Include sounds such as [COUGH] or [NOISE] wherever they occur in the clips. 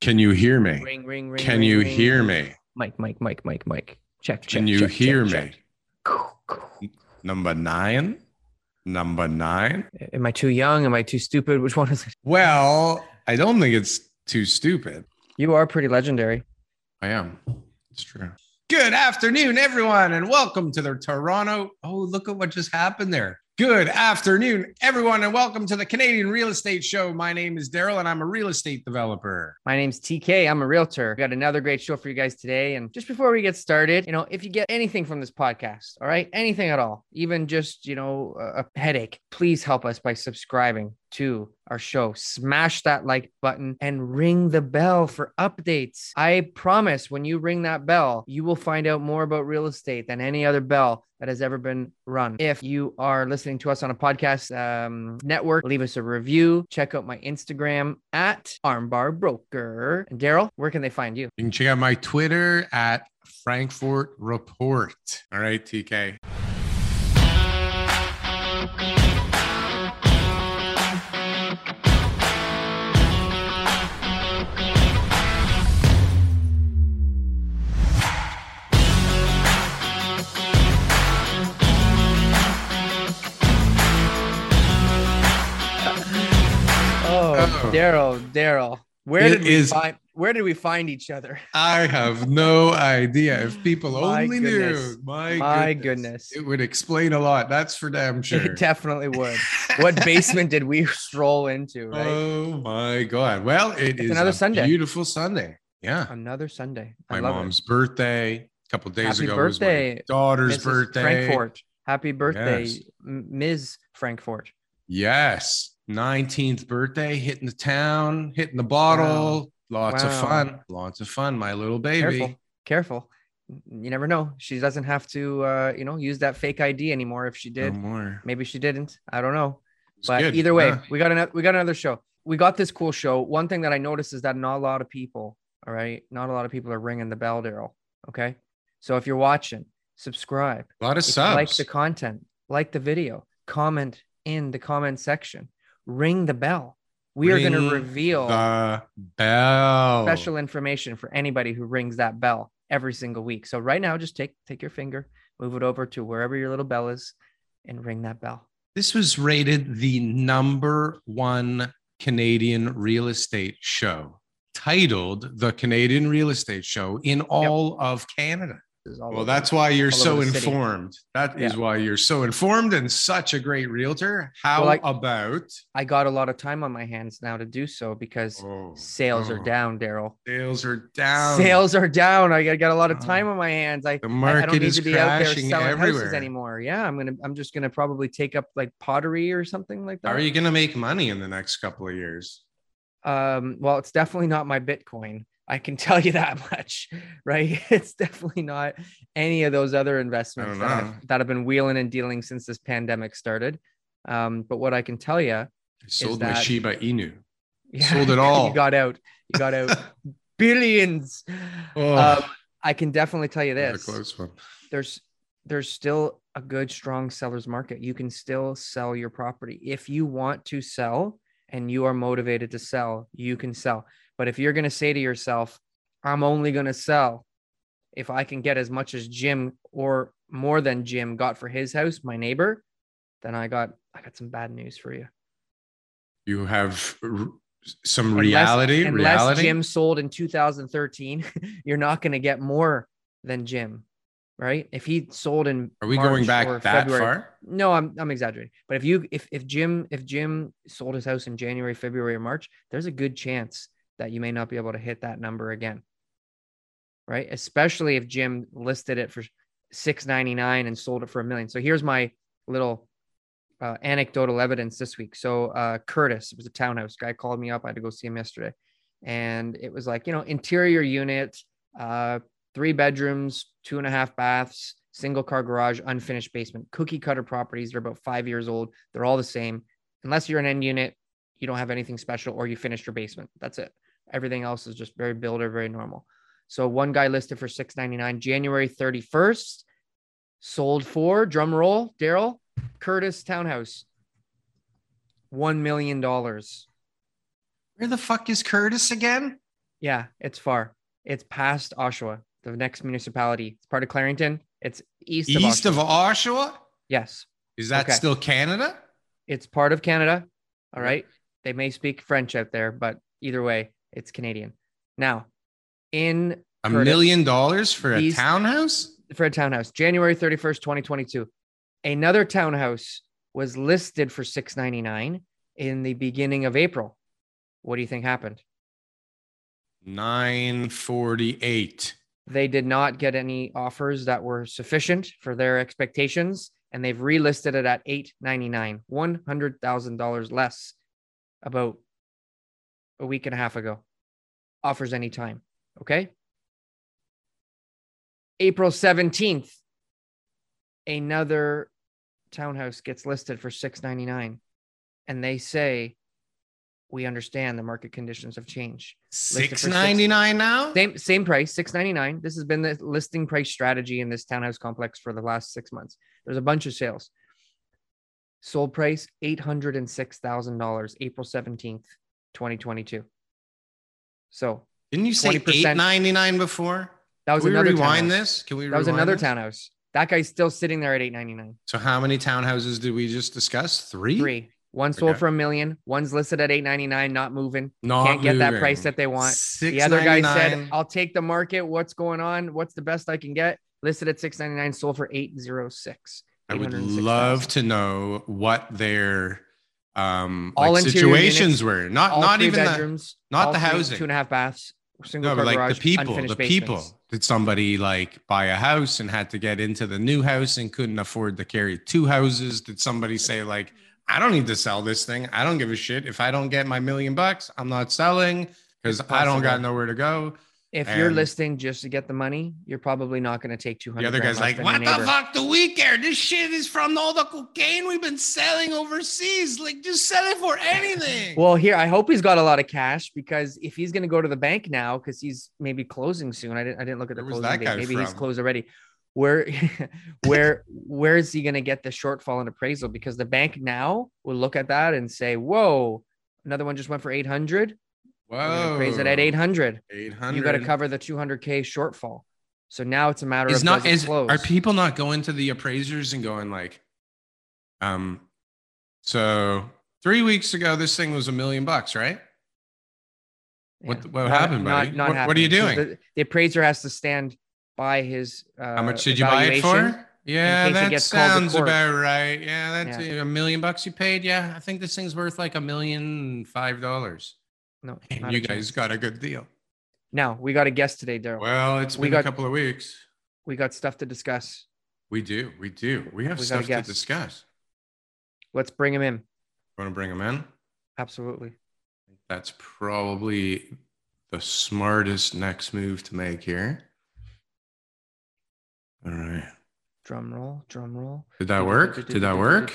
Can you hear me? Ring, ring, ring. Can ring, you ring. hear me? Mike, Mike, Mike, Mike, Mike. Check, check. Can you check, hear check, me? check. Number nine. Number nine. Am I too young? Am I too stupid? Which one is it? Well, I don't think it's too stupid. You are pretty legendary. I am. It's true. Good afternoon, everyone, and welcome to the Toronto. Oh, look at what just happened there. Good afternoon, everyone, and welcome to the Canadian Real Estate Show. My name is Daryl, and I'm a real estate developer. My name's TK. I'm a realtor. We got another great show for you guys today. And just before we get started, you know, if you get anything from this podcast, all right, anything at all, even just, you know, a a headache, please help us by subscribing to our show. Smash that like button and ring the bell for updates. I promise when you ring that bell, you will find out more about real estate than any other bell that has ever been run. If you are listening to us on a podcast um, network, leave us a review. Check out my Instagram at Armbar Broker. And Daryl, where can they find you? You can check out my Twitter at Frankfurt Report. All right, TK. Daryl, Daryl. Where It did we is- find where did we find each other? I have no idea. If [LAUGHS] people only goodness. knew, my, My goodness, goodness. it would explain a lot. That's for damn sure. It definitely would. what [LAUGHS] basement did we stroll into, right? Oh my god! Well, it is It's another a Sunday. Beautiful Sunday. Yeah, Another Sunday. I my mom's birthday. A couple it. days Happy ago was my birthday, daughter's Mrs. birthday. Frankfort. Happy birthday, Yes. Ms. Frankfort. Yes, nineteenth birthday, hitting the town, hitting the bottle. Lots of fun. Lots of fun. My little baby. Careful, careful. You never know. She doesn't have to, uh, you know, use that fake ID anymore. If she No did, more. maybe she didn't. I don't know. It's but good. either way, Yeah. we got another we got another show. We got this cool show. One thing that I noticed is that not a lot of people, all right, not a lot of people are ringing the bell, Daryl. Okay, so if you're watching, subscribe. a lot of If subs. like the content, like the video, comment in the comment section, ring the bell. We are going to reveal the bell. special information for anybody who rings that bell every single week. So right now, just take take your finger, move it over to wherever your little bell is, and ring that bell. This was rated the number one Canadian real estate show, titled The Canadian Real Estate Show in all of Canada. Well, that's why you're so over the city. informed. That is Yeah. why you're so informed and such a great realtor. How Well, I- about I got a lot of time on my hands now to do so because Oh, sales are oh, down, Daryl. Sales are down. Sales are down. I got, a lot of Oh. time on my hands. I, The I- I market don't need is to be out there crashing selling everywhere. houses anymore. Yeah, I'm gonna. I'm just gonna probably take up like pottery or something like that. How are you going to make money in the next couple of years? Um, well, it's definitely not my Bitcoin. I can [LAUGHS] tell you that much, right? [LAUGHS] It's definitely not any of those other investments that. I've, that have been wheeling and dealing since this pandemic started. Um, but what I can tell you, I sold my that- Shiba Inu. [LAUGHS] yeah, Sold it all. You got out. You got out billions. Oh, Um, I can definitely tell you this: close one. there's there's still a good, strong seller's market. You can still sell your property if you want to sell and you are motivated to sell. You can sell. But if you're going to say to yourself, I'm only going to sell if I can get as much as Jim or more than Jim got for his house, my neighbor, then I got I got some bad news for you. You have r- some Unless- reality. Unless reality. Jim sold in 2013, [LAUGHS] you're not going to get more than Jim, right? If he sold in Are we March going back that February- far? No, I'm I'm exaggerating. But if you if if Jim if Jim sold his house in January, February, or March, there's a good chance that you may not be able to hit that number again. Right? Especially if Jim listed it for 699 and sold it for a million. So here's my little uh, anecdotal evidence this week. So uh, Courtice, it was a townhouse guy called me up. I had to go see him yesterday. and it was like you know interior unit, uh, three bedrooms, two and a half baths, single car garage, unfinished basement, cookie cutter properties. They're about five years old. They're all the same, unless you're an end unit. You don't have anything special, or you finished your basement. That's it. Everything else is just very builder, very normal. So one guy listed for 699 January 31st, sold for drum roll, Daryl Courtice Townhouse, $1 million. Where the fuck is Courtice again? Yeah, it's far. It's past Oshawa, the next municipality. It's part of Clarington. It's east, East of of Oshawa. Oshawa? yes, Is that Okay. still Canada? it's part of Canada. All right. They may speak French out there, but either way, it's Canadian. Now, in A Courtice, million dollars for a townhouse? for a townhouse, January 31st, 2022. Another townhouse was listed for 699 in the beginning of April. What do you think happened? 948. They did not get any offers that were sufficient for their expectations, and they've relisted it at 899, $100,000 less about a week and a half ago. Offers anytime. Okay. April 17th, another townhouse gets listed for 699 and they say we understand the market conditions have changed Listed for six- 699 now? same same price, six ninety nine. This has been the listing price strategy in this townhouse complex for the last six months. There's a bunch of sales. Sold price eight hundred and six thousand dollars, April seventeenth, twenty twenty two. So Didn't you say 899 before? that was Can we another rewind townhouse. this? Can we That was another this? townhouse. That guy's still sitting there at eight ninety nine. So how many townhouses did we just discuss? Three? Three. One sold Okay. for a million. One's listed at eight ninety nine, not moving. Not Can't get that price that they want. The other guy said, "I'll take the market. What's going on? What's the best I can get?" Listed at six ninety nine, sold for eight zero six. I would love to know what their um All like situations units, were. Not not even the, bedrooms, not all the three- housing. two and a half baths, single no, like garage, the people, the unfinished people. basements. Did somebody like buy a house and had to get into the new house and couldn't afford to carry two houses? Did somebody say like, I don't need to sell this thing. I don't give a shit. If I don't get my million bucks, I'm not selling because I don't got nowhere to go. If you're and- listing just to get the money, you're probably not going to take 200. The other guy's like, what the fuck do we care? This shit is from all the cocaine we've been selling overseas. Like, just sell it for anything. [LAUGHS] Well, here I hope he's got a lot of cash because if he's going to go to the bank now, because he's maybe closing soon. I didn't. I didn't look at the Where closing date. Maybe he's closed already. Where, [LAUGHS] where, where is he going to get the shortfall in appraisal? Because the bank now will look at that and say, "Whoa, another one just went for eight hundred. Whoa. Appraise it at eight hundred. 800. You got to cover the two hundred k shortfall. So now it's a matter Is of not is close? are people not going to the appraisers and going like, um, so three weeks ago this thing was a million bucks, right? What- what happened, buddy? What- what are you doing? The, the appraiser has to stand by his. Uh, How much did you buy it for? Yeah, that gets called to sounds about right. Yeah, that's Yeah. a million bucks you paid. Yeah, I think this thing's worth like a million five dollars. No, And you guys got a good deal. Now we got a guest today, Daryl. Well, it's We been a got- couple of weeks. we got stuff to discuss. We do, we do. We have We stuff to discuss. Let's bring him in. Want to bring him in? Absolutely. That's probably the smartest next move to make here. All right. Drum roll, drum roll. Did that work? Did that work?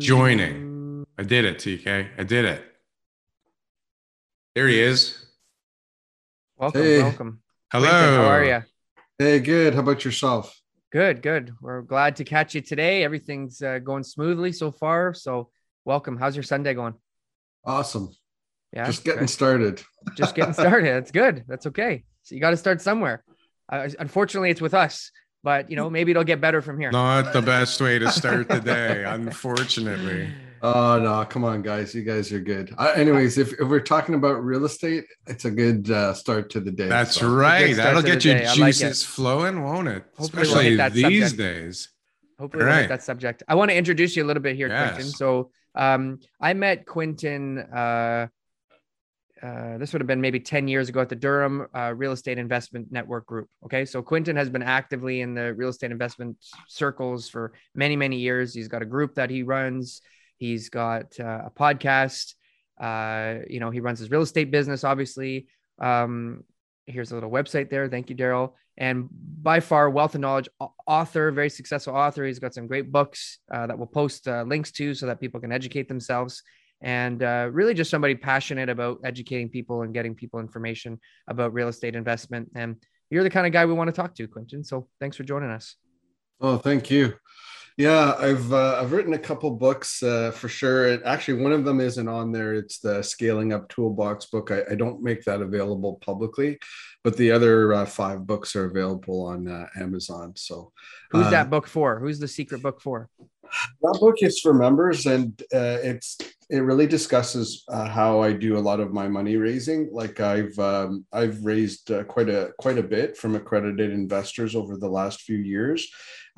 Joining. I did it, TK. I did it. There he is. Welcome, Hey. welcome. Hello. Quentin, how are you? Hey, good. How about yourself? Good, good. We're glad to catch you today. Everything's uh, going smoothly so far. So, welcome. How's your Sunday going? Awesome. Yeah, Just getting good. started. [LAUGHS] just getting started. That's good. That's okay. So you got to start somewhere. Uh, unfortunately, it's with us, but you know maybe it'll get better from here. Not the best way to start the day, [LAUGHS] unfortunately. Oh no, come on, guys. You guys are good. Uh, anyways, if, if we're talking about real estate, it's a good uh, start to the day. That's So, right. That'll get your day. I like juices flowing, won't it? Hopefully we'll Especially that these subject. days. Hopefully, we'll hit Right. that subject. I want to introduce you a little bit here, Quentin. So, um, I met Quentin. Uh, uh, this would have been maybe 10 years ago at the Durham uh, Real Estate Investment Network Group. Okay. So, Quentin has been actively in the real estate investment circles for many, many years. He's got a group that he runs, he's got uh, a podcast. Uh, you know, he runs his real estate business, obviously. Um, here's a little website there. Thank you, Daryl. And by far, wealth and knowledge author, very successful author. He's got some great books uh, that we'll post uh, links to so that people can educate themselves. And uh, really, just somebody passionate about educating people and getting people information about real estate investment. And you're the kind of guy we want to talk to, Quentin. So thanks for joining us. Oh, thank you. Yeah, I've uh, I've written a couple books uh, for sure. It, actually, one of them isn't on there. It's the Scaling Up Toolbox book. I, I don't make that available publicly, but the other uh, five books are available on uh, Amazon. So, who's that uh, book for? Who's the secret book for? That book is for members, and uh, it's it really discusses how I do a lot of my money raising. Like I've um, I've raised quite a quite a bit from accredited investors over the last few years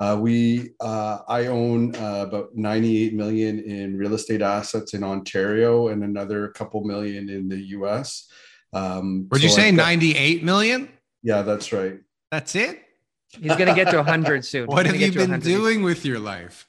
uh, we, uh, I own uh, about 98 million in real estate assets in Ontario and another couple million in the US. Um, Would so you say got, 98 million? Yeah, that's right. That's it. He's going to get to 100 soon. [LAUGHS] what have you been doing with your life?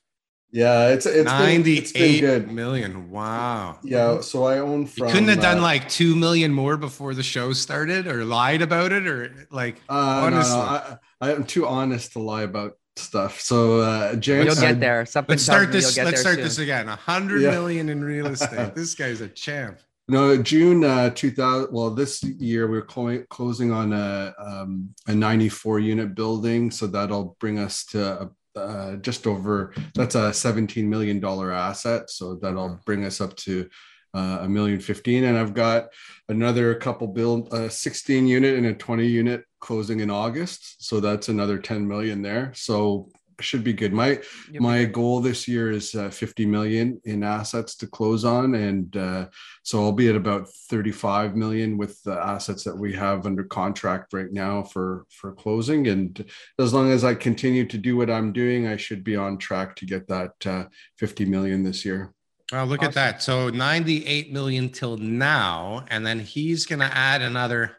Yeah, it's it's 98 been, it's been good. million. Wow. Yeah, so I own from. You couldn't have done uh, like two million more before the show started, or lied about it, or like. Uh, honestly, no, no, I, I'm too honest to lie about stuff. So uh James, you'll get there. Something let's start this. Let's start soon. this again. A hundred yeah. million in real [LAUGHS] estate. this guy's a champ. No, June uh, 2000. Well, this year we're clo- closing on a um, a 94 unit building, so that'll bring us to uh, just over. That's a 17 million dollar asset, so that'll bring us up to uh, a million fifteen. And I've got another couple build a 16 unit and a 20 unit closing in August. So that's another 10 million there. So should be good. My yep. my goal this year is uh, 50 million in assets to close on, and uh, so I'll be at about 35 million with the assets that we have under contract right now for for closing. And as long as I continue to do what I'm doing, I should be on track to get that uh, 50 million this year. Well, look awesome. at that. So 98 million till now, and then he's going to add another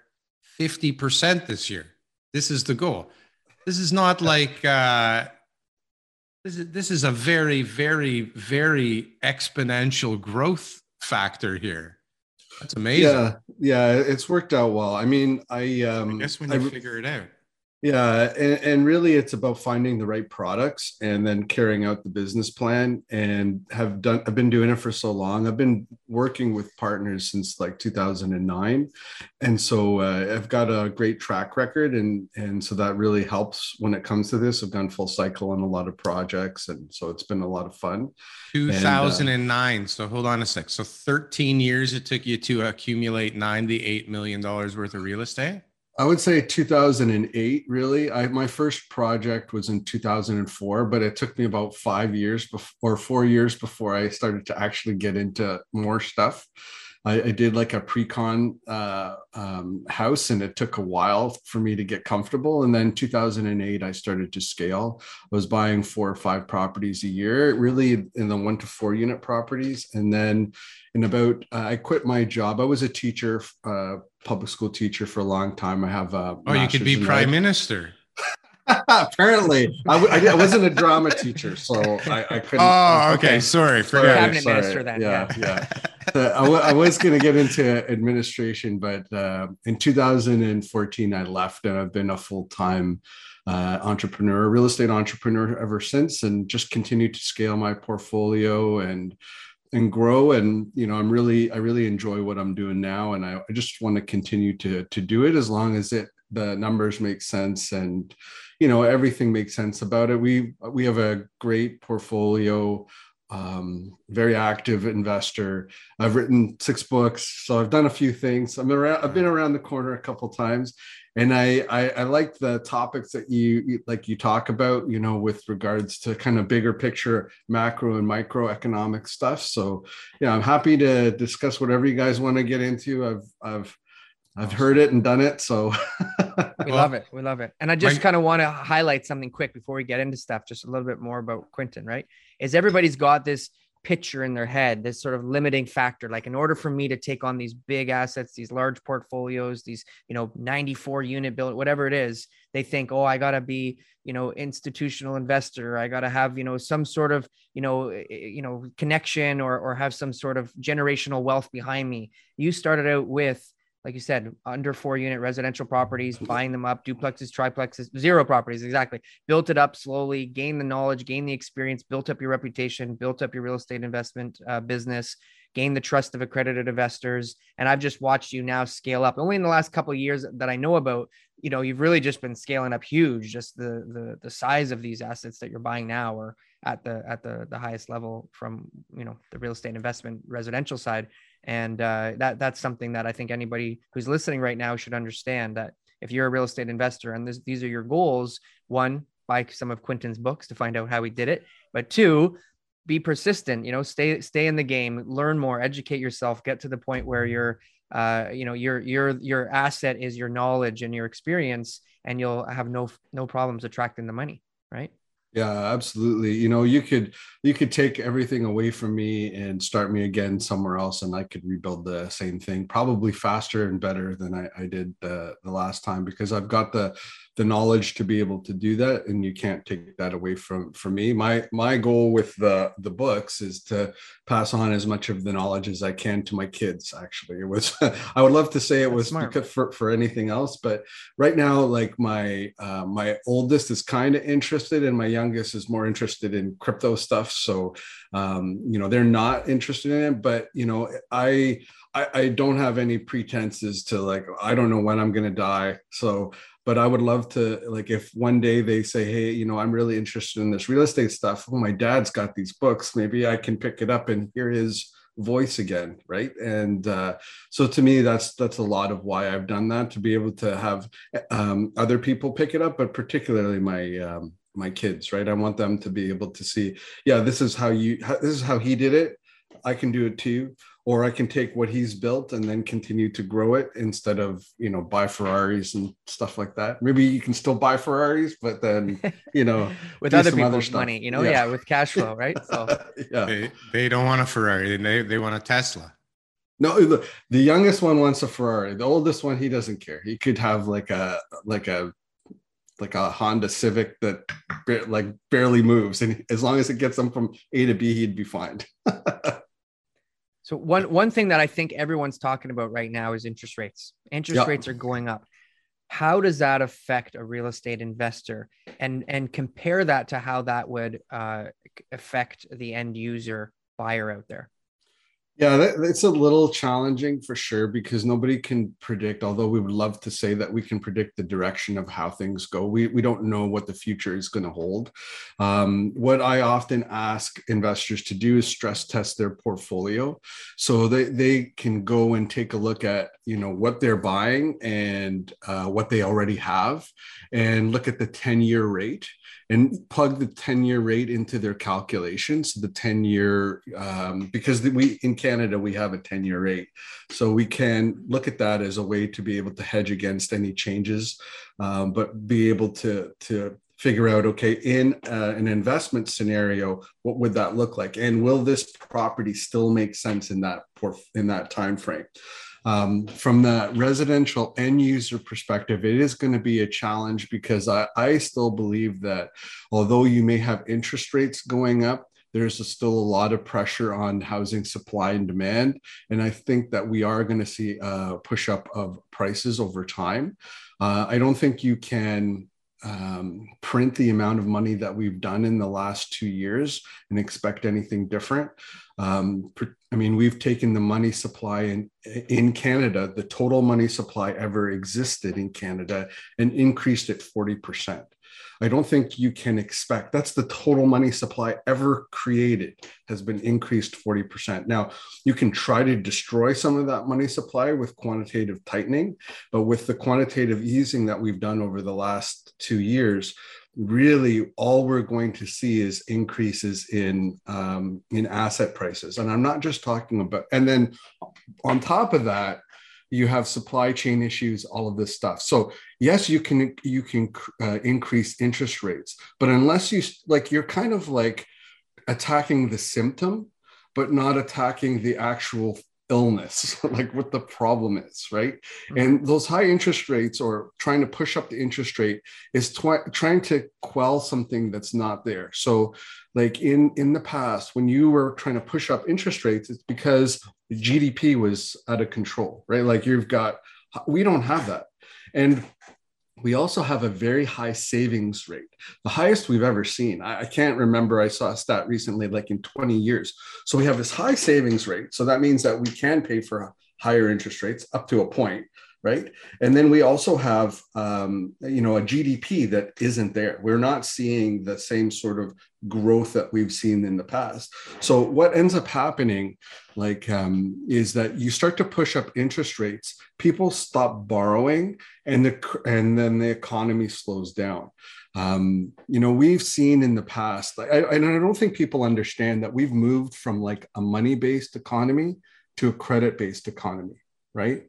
50% this year. This is the goal. This is not like uh, this is this is a very, very, very exponential growth factor here. That's amazing. Yeah, yeah, it's worked out well. I mean, I um, I guess when you I, figure it out. Yeah, and, and, really, it's about finding the right products and then carrying out the business plan. And have done. I've been doing it for so long. I've been working with partners since like 2009, and so uh, I've got a great track record, and and so that really helps when it comes to this. I've done full cycle on a lot of projects, and so it's been a lot of fun. 2009. And, uh, so hold on a sec. So 13 years it took you to accumulate 98 million dollars worth of real estate. I would say 2008, really. I, my first project was in 2004, but it took me about five years before, or four years before I started to actually get into more stuff. I, I did like a pre-con uh, um, house, and it took a while for me to get comfortable. And then 2008, I started to scale. I was buying four or five properties a year, really in the one to four unit properties. And then in about, uh, I quit my job. I was a teacher, uh, public school teacher for a long time. I have a. Oh, you could be prime minister. [LAUGHS] Apparently, I w- I wasn't a drama teacher, so I, I couldn't. Oh, okay. okay. Sorry, forget cabinet sorry. minister. Then, yeah, yeah. yeah. I, w- I was going to get into administration, but uh, in 2014, I left, and I've been a full time uh, entrepreneur, real estate entrepreneur ever since, and just continue to scale my portfolio and and grow and you know i'm really i really enjoy what i'm doing now and i, I just want to continue to to do it as long as it the numbers make sense and you know everything makes sense about it. We we have a great portfolio um, very active investor. I've written six books so i've done a few things. I'm around i've been around the corner a couple times and I, I, I like the topics that you like you talk about you know with regards to kind of bigger picture macro and microeconomic stuff. So yeah i'm happy to discuss whatever you guys want to get into. I've i've I've oh, heard it and done it, so we [LAUGHS] love it. We love it. And I just kind of want to highlight something quick before we get into stuff, just a little bit more about Quentin, right? Is everybody's got this picture in their head, this sort of limiting factor. Like, in order for me to take on these big assets, these large portfolios, these, you know, 94 unit build, whatever it is, they think, oh, I got to be, you know, institutional investor. I got to have, you know, some sort of, you know, eh, eh, you know, connection or, or have some sort of generational wealth behind me. You started out with, like you said, under four unit residential properties, buying them up, duplexes, triplexes, zero properties, exactly. Built it up slowly, gain the knowledge, gain the experience, built up your reputation, built up your real estate investment uh, business, gain the trust of accredited investors. And I've just watched you now scale up. Only in the last couple of years that I know about, you know, you've really just been scaling up huge. Just the the the size of these assets that you're buying now are at the at the the highest level from you know the real estate investment residential side and uh, that that's something that I think anybody who's listening right now should understand that if you're a real estate investor and this, these are your goals, one, buy some of Quentin's books to find out how he did it, but two, be persistent. You know, stay stay in the game, learn more, educate yourself, get to the point where you're, uh, you know, your your your asset is your knowledge and your experience, and you'll have no no problems attracting the money, right? Yeah, absolutely. You know, you could you could take everything away from me and start me again somewhere else, and I could rebuild the same thing, probably faster and better than I, I did the, the last time because I've got the the knowledge to be able to do that and you can't take that away from from me. My my goal with the the books is to pass on as much of the knowledge as i can to my kids actually. It was [LAUGHS] i would love to say it was for, for anything else but right now like my uh, my oldest is kind of interested and my youngest is more interested in crypto stuff. So um, you know they're not interested in it but you know i I, I don't have any pretenses to like I don't know when I'm gonna die. So but I would love to like if one day they say, hey, you know, I'm really interested in this real estate stuff. Oh, my dad's got these books. Maybe I can pick it up and hear his voice again right and uh, so to me that's that's a lot of why i've done that to be able to have um, other people pick it up but particularly my um, my kids right i want them to be able to see yeah this is how you this is how he did it i can do it too or I can take what he's built and then continue to grow it instead of you know buy Ferraris and stuff like that. Maybe you can still buy Ferraris, but then [LAUGHS] you know with other people's other money, you know, yeah. yeah. with cash flow, right? So [LAUGHS] yeah, they, they don't want a Ferrari, they they want a Tesla. No, the, the youngest one wants a Ferrari. The oldest one, he doesn't care. He could have like a like a like a Honda Civic that like barely moves, and as long as it gets them from A to B, he'd be fine. [LAUGHS] So one one thing that I think everyone's talking about right now is interest rates. Interest yep. rates are going up. How does that affect a real estate investor? And and compare that to how that would uh, affect the end user buyer out there. Yeah, that, it's a little challenging for sure because nobody can predict. Although we would love to say that we can predict the direction of how things go, we we don't know what the future is going to hold. Um, what I often ask investors to do is stress test their portfolio, so they they can go and take a look at you know what they're buying and uh, what they already have, and look at the ten year rate and plug the 10 year rate into their calculations the 10 year um, because we in canada we have a 10 year rate. So we can look at that as a way to be able to hedge against any changes um, but be able to to figure out okay in uh, an investment scenario what would that look like? And will this property still make sense in that in that time frame um, from the residential end user perspective, it is going to be a challenge because I, I still believe that although you may have interest rates going up, there's still a lot of pressure on housing supply and demand. And I think that we are going to see a push up of prices over time. Uh, I don't think you can um, print the amount of money that we've done in the last two years and expect anything different. Um, I mean, we've taken the money supply in, in Canada, the total money supply ever existed in Canada, and increased it 40%. I don't think you can expect that's the total money supply ever created has been increased 40%. Now, you can try to destroy some of that money supply with quantitative tightening, but with the quantitative easing that we've done over the last two years, really all we're going to see is increases in um, in asset prices and i'm not just talking about and then on top of that you have supply chain issues all of this stuff. So yes you can you can uh, increase interest rates but unless you like you're kind of like attacking the symptom but not attacking the actual illness, [LAUGHS] like what the problem is, right? Mm-hmm. And those high interest rates or trying to push up the interest rate is twi- trying to quell something that's not there. So, like in in the past, when you were trying to push up interest rates, it's because GDP was out of control, right? Like you've got, we don't have that, and we also have a very high savings rate, the highest we've ever seen. I, I, can't remember, I saw a stat recently, like in 20 years. So we have this high savings rate. So that means that we can pay for higher interest rates up to a point right? And then we also have, um, you know, a GDP that isn't there. We're not seeing the same sort of growth that we've seen in the past. So what ends up happening, like, um, is that you start to push up interest rates. People stop borrowing, and the and then the economy slows down. Um, you know, we've seen in the past, I, and I don't think people understand that we've moved from like a money-based economy to a credit-based economy, right?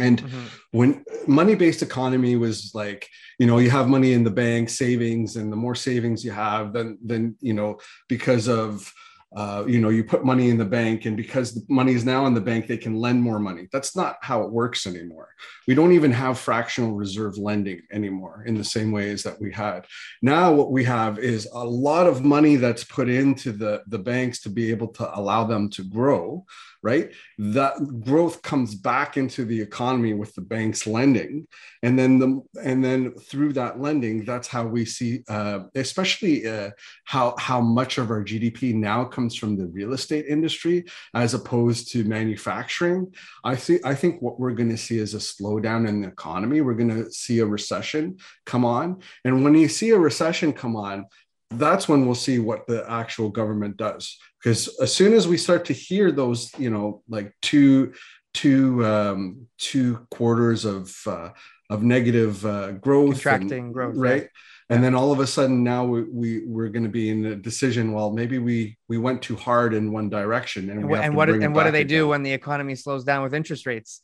And mm-hmm. when money based economy was like, you know, you have money in the bank, savings, and the more savings you have, then, then, you know, because of uh, you know, you put money in the bank, and because the money is now in the bank, they can lend more money. That's not how it works anymore. We don't even have fractional reserve lending anymore in the same way as that we had. Now, what we have is a lot of money that's put into the, the banks to be able to allow them to grow, right? That growth comes back into the economy with the banks lending, and then the and then through that lending, that's how we see, uh, especially uh, how how much of our GDP now comes from the real estate industry as opposed to manufacturing. I think I think what we're going to see is a slowdown in the economy. We're going to see a recession come on, and when you see a recession come on, that's when we'll see what the actual government does because as soon as we start to hear those you know like two two um two quarters of uh of negative uh growth contracting and, growth right yeah. And then all of a sudden now we, we we're going to be in a decision well maybe we we went too hard in one direction and, and, and what and what do they again. do when the economy slows down with interest rates?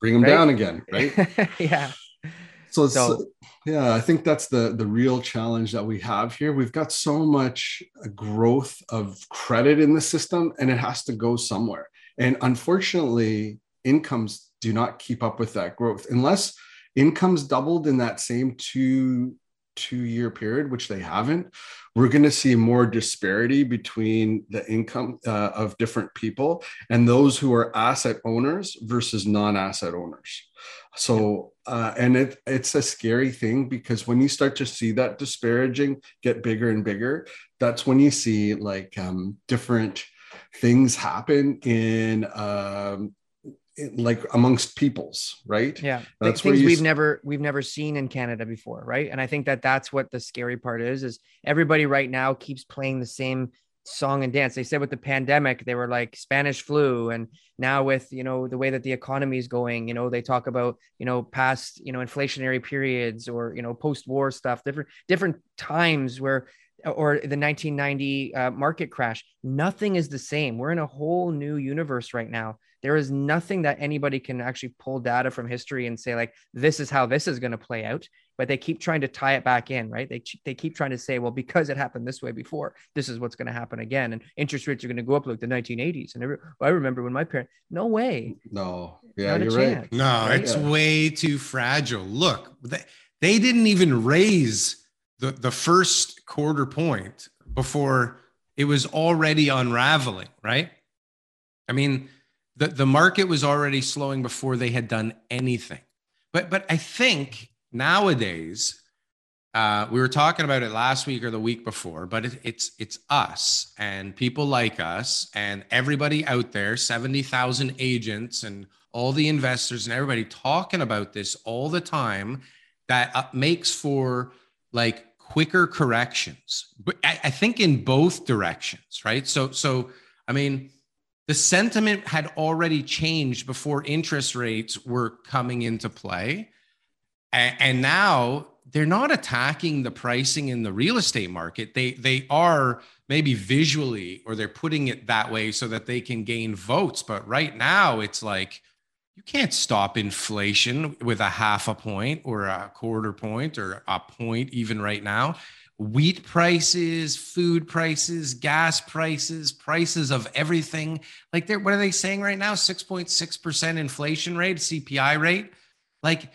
Bring them right? down again right? [LAUGHS] Yeah. So, so yeah i think that's the the real challenge that we have here. We've got so much growth of credit in the system and it has to go somewhere. And unfortunately incomes do not keep up with that growth unless incomes doubled in that same two two year period which they haven't we're going to see more disparity between the income uh, of different people and those who are asset owners versus non-asset owners. So uh, and it it's a scary thing because when you start to see that disparaging get bigger and bigger that's when you see like um, different things happen in um, like amongst peoples right? Yeah. That's things we've never we've never seen in canada before right? And i think that that's what the scary part is is everybody right now keeps playing the same song and dance. They said with the pandemic they were like spanish flu and now with you know the way that the economy is going you know they talk about you know past you know inflationary periods or you know post-war stuff different different times where or the 1990 uh, market crash nothing is the same. We're in a whole new universe right now. There is nothing that anybody can actually pull data from history and say like this is how this is going to play out. But they keep trying to tie it back in right? They, they keep trying to say well because it happened this way before this is what's going to happen again and interest rates are going to go up like the 1980s and every, i remember when my parents no way. No. Yeah you're right. no right? it's yeah. way too fragile. Look they, they didn't even raise the, the first quarter point before it was already unraveling right i mean the, the market was already slowing before they had done anything. But but I think nowadays, uh, we were talking about it last week or the week before, but it, it's it's us and people like us and everybody out there, seventy thousand agents and all the investors and everybody talking about this all the time. That uh, makes for like quicker corrections. But I, I think in both directions, right? So so I mean the sentiment had already changed before interest rates were coming into play. And, now they're not attacking the pricing in the real estate market. They they are maybe visually or they're putting it that way so that they can gain votes. But right now it's like you can't stop inflation with a half a point or a quarter point or a point even right now wheat prices, food prices, gas prices, prices of everything. Like they're what are they saying right now? 6.6% inflation rate, CPI rate. Like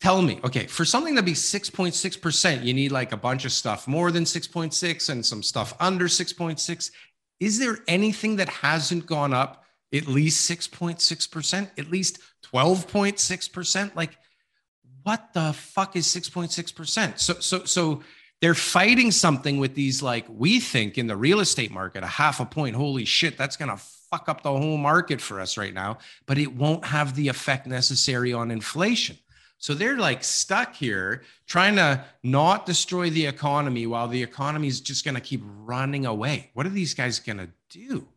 tell me, okay, for something to be 6.6%, you need like a bunch of stuff more than 6.6 and some stuff under 6.6. Is there anything that hasn't gone up at least 6.6%, at least 12.6%? Like what the fuck is 6.6%? So so so they're fighting something with these like we think in the real estate market a half a point holy shit that's going to fuck up the whole market for us right now but it won't have the effect necessary on inflation so they're like stuck here trying to not destroy the economy while the economy is just going to keep running away what are these guys going to do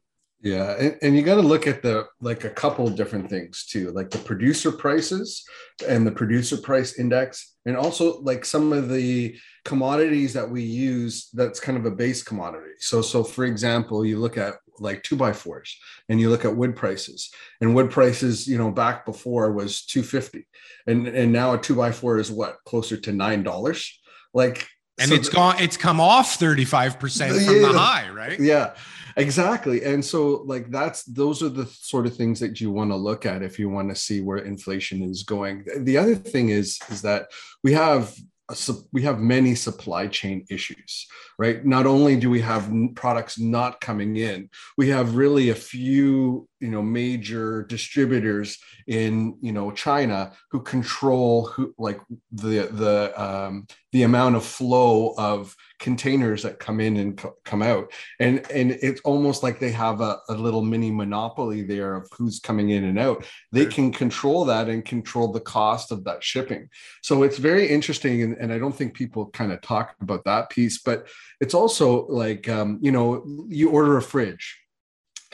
yeah, and, and you got to look at the like a couple different things too, like the producer prices and the producer price index, and also like some of the commodities that we use. That's kind of a base commodity. So, so for example, you look at like two by fours, and you look at wood prices, and wood prices, you know, back before was two fifty, and and now a two by four is what closer to nine dollars. Like and so it's gone it's come off 35% from yeah, the high right yeah exactly and so like that's those are the sort of things that you want to look at if you want to see where inflation is going. The other thing is is that we have we have many supply chain issues right? Not only do we have products not coming in we have really a few you know major distributors in you know china who control who like the the um, the amount of flow of containers that come in and co- come out. And and it's almost like they have a, a, little mini monopoly there of who's coming in and out. They can control that and control the cost of that shipping. So it's very interesting and, and i don't think people kind of talk about that piece but it's also like um, you know you order a fridge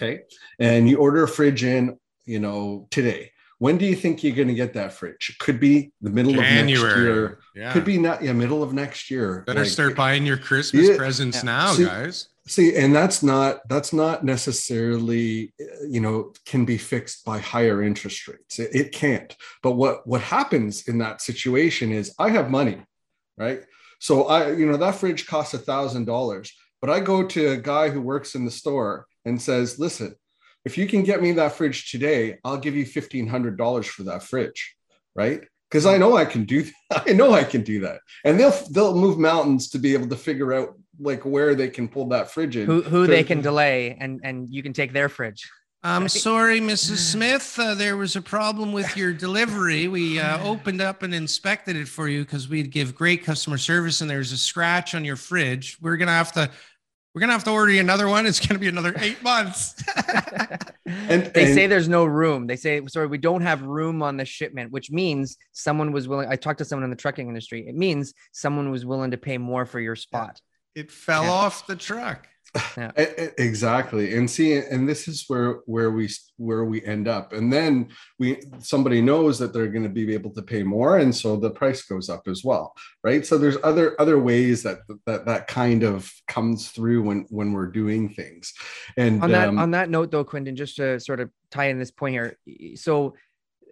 okay and you order a fridge in you know today when do you think you're going to get that fridge? It could be the middle January. of next year. Yeah. Could be not yeah, middle of next year. Better like, start buying your Christmas yeah, presents yeah. now, see, guys. See, and that's not that's not necessarily uh, you know can be fixed by higher interest rates. It, it can't. But what what happens in that situation is I have money, right? So I you know that fridge costs a thousand dollars, but I go to a guy who works in the store and says, listen, if you can get me that fridge today, I'll give you $1,500 for that fridge. Right. Because I know I can do that. [LAUGHS] I know I can do that. And they'll they'll move mountains to be able to figure out like where they can pull that fridge in. Who, who they can delay and and you can take their fridge. I'm sorry, Mrs. [SIGHS] Smith. Uh, there was a problem with your delivery. We uh, [SIGHS] opened up and inspected it for you because we'd give great customer service, and there's a scratch on your fridge. We're gonna have to we're gonna have to order you another one. It's gonna be another eight [LAUGHS] months. [LAUGHS] and they and, say there's no room. They say sorry, we don't have room on the shipment, which means someone was willing. I talked to someone in the trucking industry. It means someone was willing to pay more for your spot. It fell yeah. off the truck yeah. exactly. And see and this is where where we where we end up. And then we somebody knows that they're going to be able to pay more and so the price goes up as well right? So there's other other ways that that that kind of comes through when when we're doing things. And on that um, on that note though quinton just to sort of tie in this point here so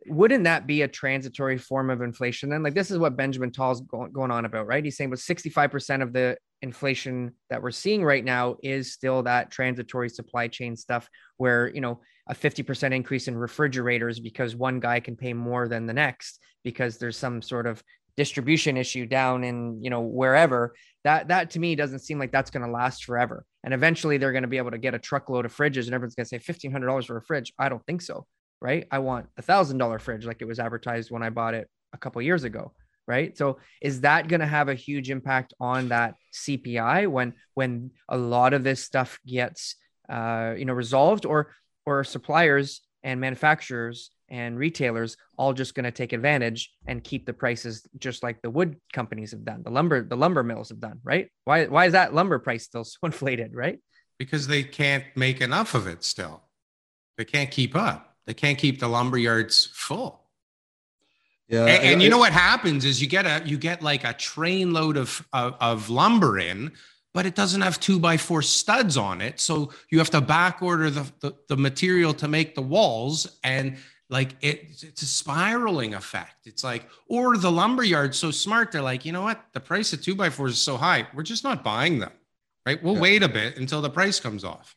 wouldn't that be a transitory form of inflation then? Like this is what Benjamin Tal's going, going on about right? He's saying with 65% of the inflation that we're seeing right now is still that transitory supply chain stuff where you know a 50% increase in refrigerators because one guy can pay more than the next because there's some sort of distribution issue down in you know wherever that that to me doesn't seem like that's going to last forever. And eventually they're going to be able to get a truckload of fridges and everyone's going to say $1500 for a fridge? I don't think so right? I want a thousand dollar fridge like it was advertised when i bought it a couple years ago right? So is that going to have a huge impact on that cpi when when a lot of this stuff gets uh, you know resolved or or suppliers and manufacturers and retailers all just going to take advantage and keep the prices just like the wood companies have done the lumber the lumber mills have done right? Why why is that lumber price still [LAUGHS] so inflated right? Because they can't make enough of it still. They can't keep up. They can't keep the lumber yards full yeah, and, and you know what happens is you get a you get like a train load of, of, of lumber in, but it doesn't have two by four studs on it, so you have to back order the, the the material to make the walls, and like it, it's a spiraling effect. It's like, or the lumber yard's so smart, they're like, you know what? The price of two by fours is so high, we're just not buying them. Right. We'll Yeah. wait a bit until the price comes off.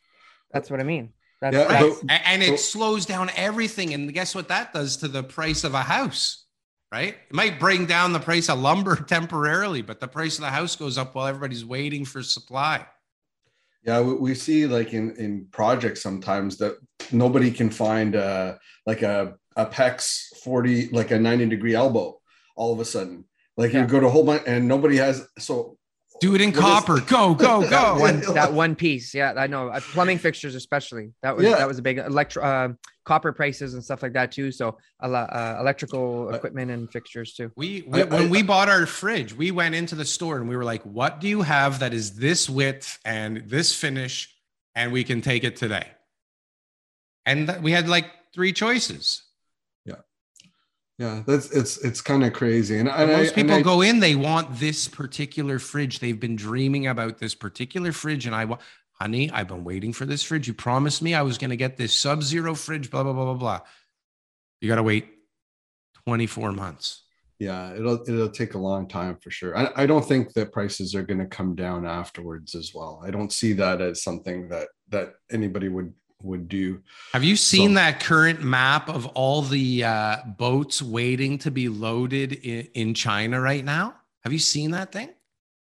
That's what I mean. That's Yeah, that's- but- and it so- slows down everything. And guess what that does to the price of a house? Right? It might bring down the price of lumber [LAUGHS] temporarily, but the price of the house goes up while everybody's waiting for supply. Yeah, we, see like in in projects sometimes that nobody can find uh like a a PEX 40 like a 90 degree elbow all of a sudden. Like Yeah. you go to a whole bunch and nobody has so Do it in What is- copper. Go, go, [LAUGHS] that go. one [LAUGHS] that one piece. Yeah, I know. Uh, Plumbing fixtures, especially that was Yeah. that was a big electro uh, copper prices and stuff like that too. So a lot uh, electrical Uh, equipment and fixtures too. We, we I- when we bought our fridge, we went into the store and we were like, "What do you have that is this width and this finish, and we can take it today?" And we had like three choices. Yeah, that's it's it's kind of crazy. And, And most I, people and I, go in, they want this particular fridge. They've been dreaming about this particular fridge, and I want, honey, I've been waiting for this fridge. You promised me I was going to get this Sub-Zero fridge. Blah blah blah blah blah. You got to wait twenty four months. yeah, it'll it'll take a long time for sure. I, I don't think that prices are going to come down afterwards as well. I don't see that as something that that anybody would would do. Have you seen So- that current map of all the uh, boats waiting to be loaded in, in China right now? Have you seen that thing?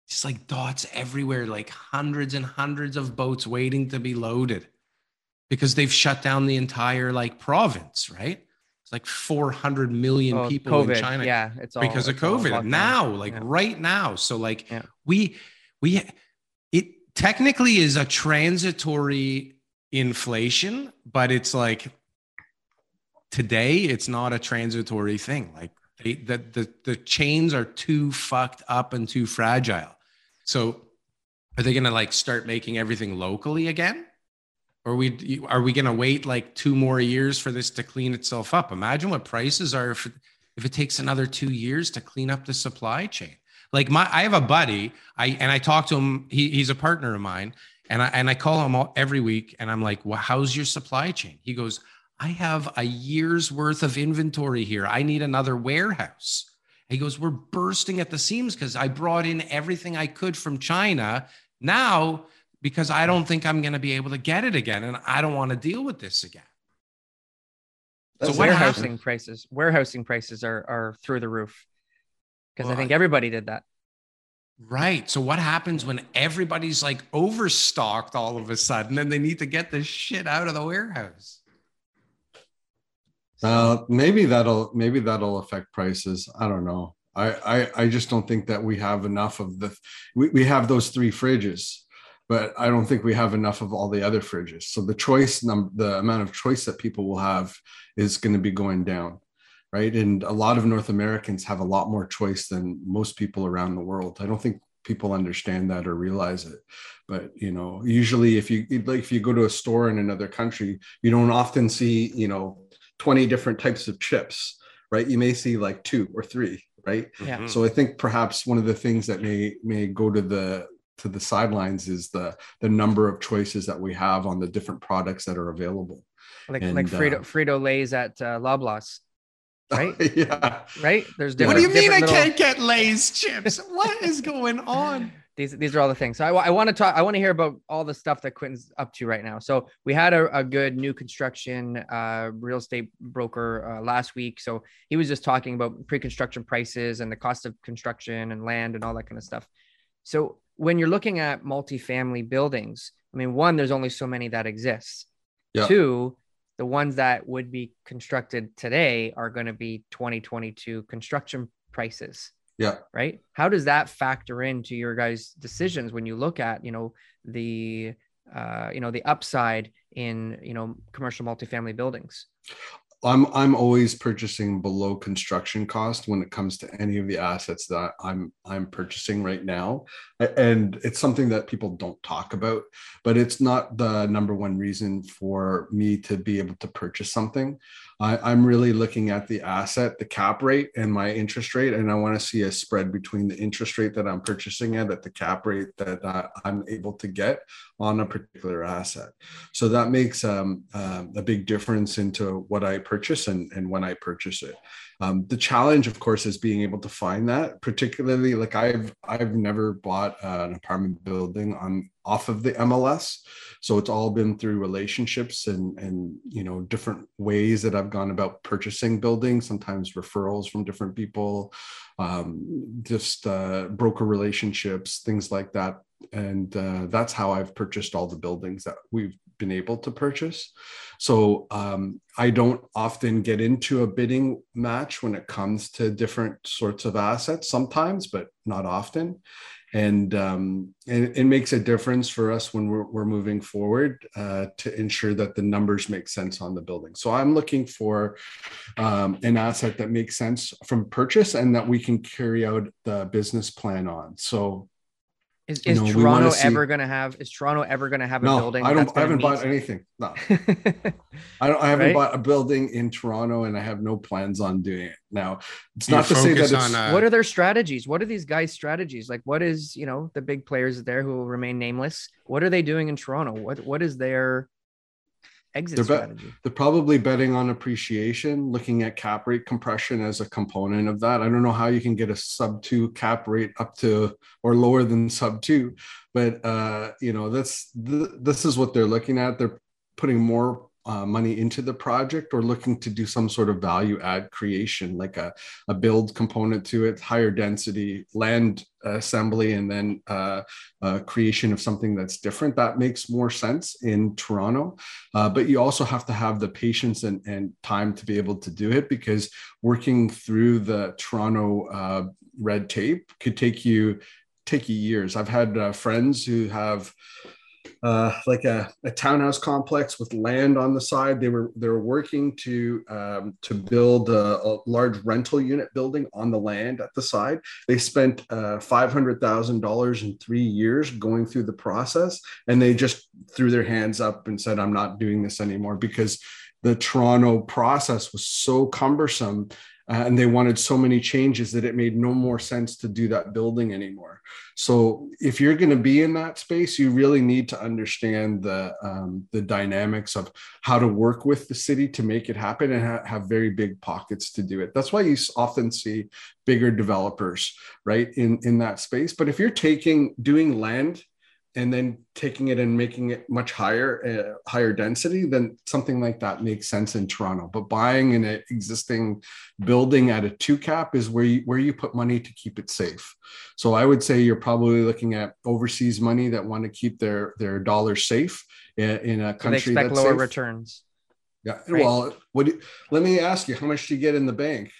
It's like dots everywhere, like hundreds and hundreds of boats waiting to be loaded because they've shut down the entire like province, right? It's like 400 million Oh, people COVID, in China yeah, it's all because of it's all COVID locked now, like Yeah. right now. So like Yeah. we we it technically is a transitory inflation, but it's like today it's not a transitory thing. Like they, the the the chains are too fucked up and too fragile. So are they gonna like start making everything locally again? Or we are we gonna wait like two more years for this to clean itself up? Imagine what prices are if if it takes another two years to clean up the supply chain. Like my, I have a buddy, I and I talk to him. He, he's a partner of mine, and I and I call him all, every week, and I'm like, "Well, how's your supply chain?" He goes, "I have a year's worth of inventory here. I need another warehouse." He goes, "We're bursting at the seams because I brought in everything I could from China. Now, because I don't think I'm going to be able to get it again, and I don't want to deal with this again." That's happened? warehousing prices warehousing prices are are through the roof because Well, I think everybody did that. Right. So what happens when everybody's like overstocked all of a sudden and they need to get this shit out of the warehouse? Uh, maybe that'll maybe that'll affect prices. I don't know. I, I I just don't think that we have enough of the. We, we have those three fridges, but I don't think we have enough of all the other fridges. So the choice number, the amount of choice that people will have, is going to be going down, right? And a lot of North Americans have a lot more choice than most people around the world. I don't think people understand that or realize it but you know usually if you like if you go to a store in another country you don't often see you know 20 different types of chips, right? You may see like two or three, right? Yeah. Mhm. So I think perhaps one of the things that may may go to the to the sidelines is the the number of choices that we have on the different products that are available. like And, like Frito uh, Frito Lay's at uh, Loblaws, right? [LAUGHS] yeah. right? There's Yeah. What do you mean I little- can't get Lay's chips? What is going on? [LAUGHS] These these are all the things. So I, I want to talk. I want to hear about all the stuff that Quentin's up to right now. So we had a, a good new construction uh, real estate broker uh, last week. So he was just talking about pre-construction prices and the cost of construction and land and all that kind of stuff. So when you're looking at multifamily buildings, I mean, one, there's only so many that exist. Yeah. Two, the ones that would be constructed today are going to be 2022 construction prices. Yeah. right? How does that factor into your guys decisions when you look at you know the uh, you know the upside in you know commercial multifamily buildings I'm I'm always purchasing below construction cost when it comes to any of the assets that I'm I'm purchasing right now, and it's something that people don't talk about. But it's not the number one reason for me to be able to purchase something. I, am really looking at the asset, the cap rate, and my interest rate, and I want to see a spread between the interest rate that I'm purchasing at, at the cap rate that uh, I'm able to get on a particular asset. So that makes um, uh, a big difference into what I purchase and, and when I purchase it. Um, the challenge, of course, is being able to find that. Particularly, like I've I've never bought an apartment building on off of the MLS, so it's all been through relationships and and you know different ways that I've gone about purchasing buildings. Sometimes referrals from different people, um, just uh, broker relationships, things like that and uh, that's how I've purchased all the buildings that we've been able to purchase. So um, I don't often get into a bidding match when it comes to different sorts of assets. Sometimes, but not often. And, um, and it makes a difference for us when we're, we're moving forward uh, to ensure that the numbers make sense on the building. So I'm looking for um, an asset that makes sense from purchase and that we can carry out the business plan on. So is, is know, Toronto ever going to have? Is Toronto ever going to have a no, building? I don't. I haven't bought anything. No, [LAUGHS] I don't. I haven't right? bought a building in Toronto, and I have no plans on doing it. Now, it's not to say that. On, uh... What are their strategies? What are these guys' strategies? Like, what is you know the big players there who will remain nameless? What are they doing in Toronto? What what is their exit they're strategy? They're probably betting on appreciation, looking at cap rate compression as a component of that. I don't know how you can get a sub two cap rate up to or lower than sub two, but uh, you know that's th- this is what they're looking at. They're putting more uh, money into the project or looking to do some sort of value add creation, like a, a build component to it, higher density land assembly, and then uh, uh, creation of something that's different. That makes more sense in Toronto. Uh, but you also have to have the patience and, and time to be able to do it because working through the Toronto uh, red tape could take you take you years. I've had uh, friends who have uh, like a, a, townhouse complex with land on the side. They were they were working to um, to build a, a, large rental unit building on the land at the side. They spent uh, five hundred thousand dollars in three years going through the process, and they just threw their hands up and said, "I'm not doing this anymore," because the Toronto process was so cumbersome uh, and they wanted so many changes that it made no more sense to do that building anymore. So if you're going to be in that space, you really need to understand the um, the dynamics of how to work with the city to make it happen and ha- have very big pockets to do it. That's why you often see bigger developers right in in that space. But if you're taking doing land and then taking it and making it much higher uh, higher density then something like that makes sense in toronto but buying an existing building at a two cap is where you where you put money to keep it safe so i would say you're probably looking at overseas money that want to keep their their dollars safe in, in a country they expect lower safe. returns yeah right? well what do you, let me ask you how much do you get in the bank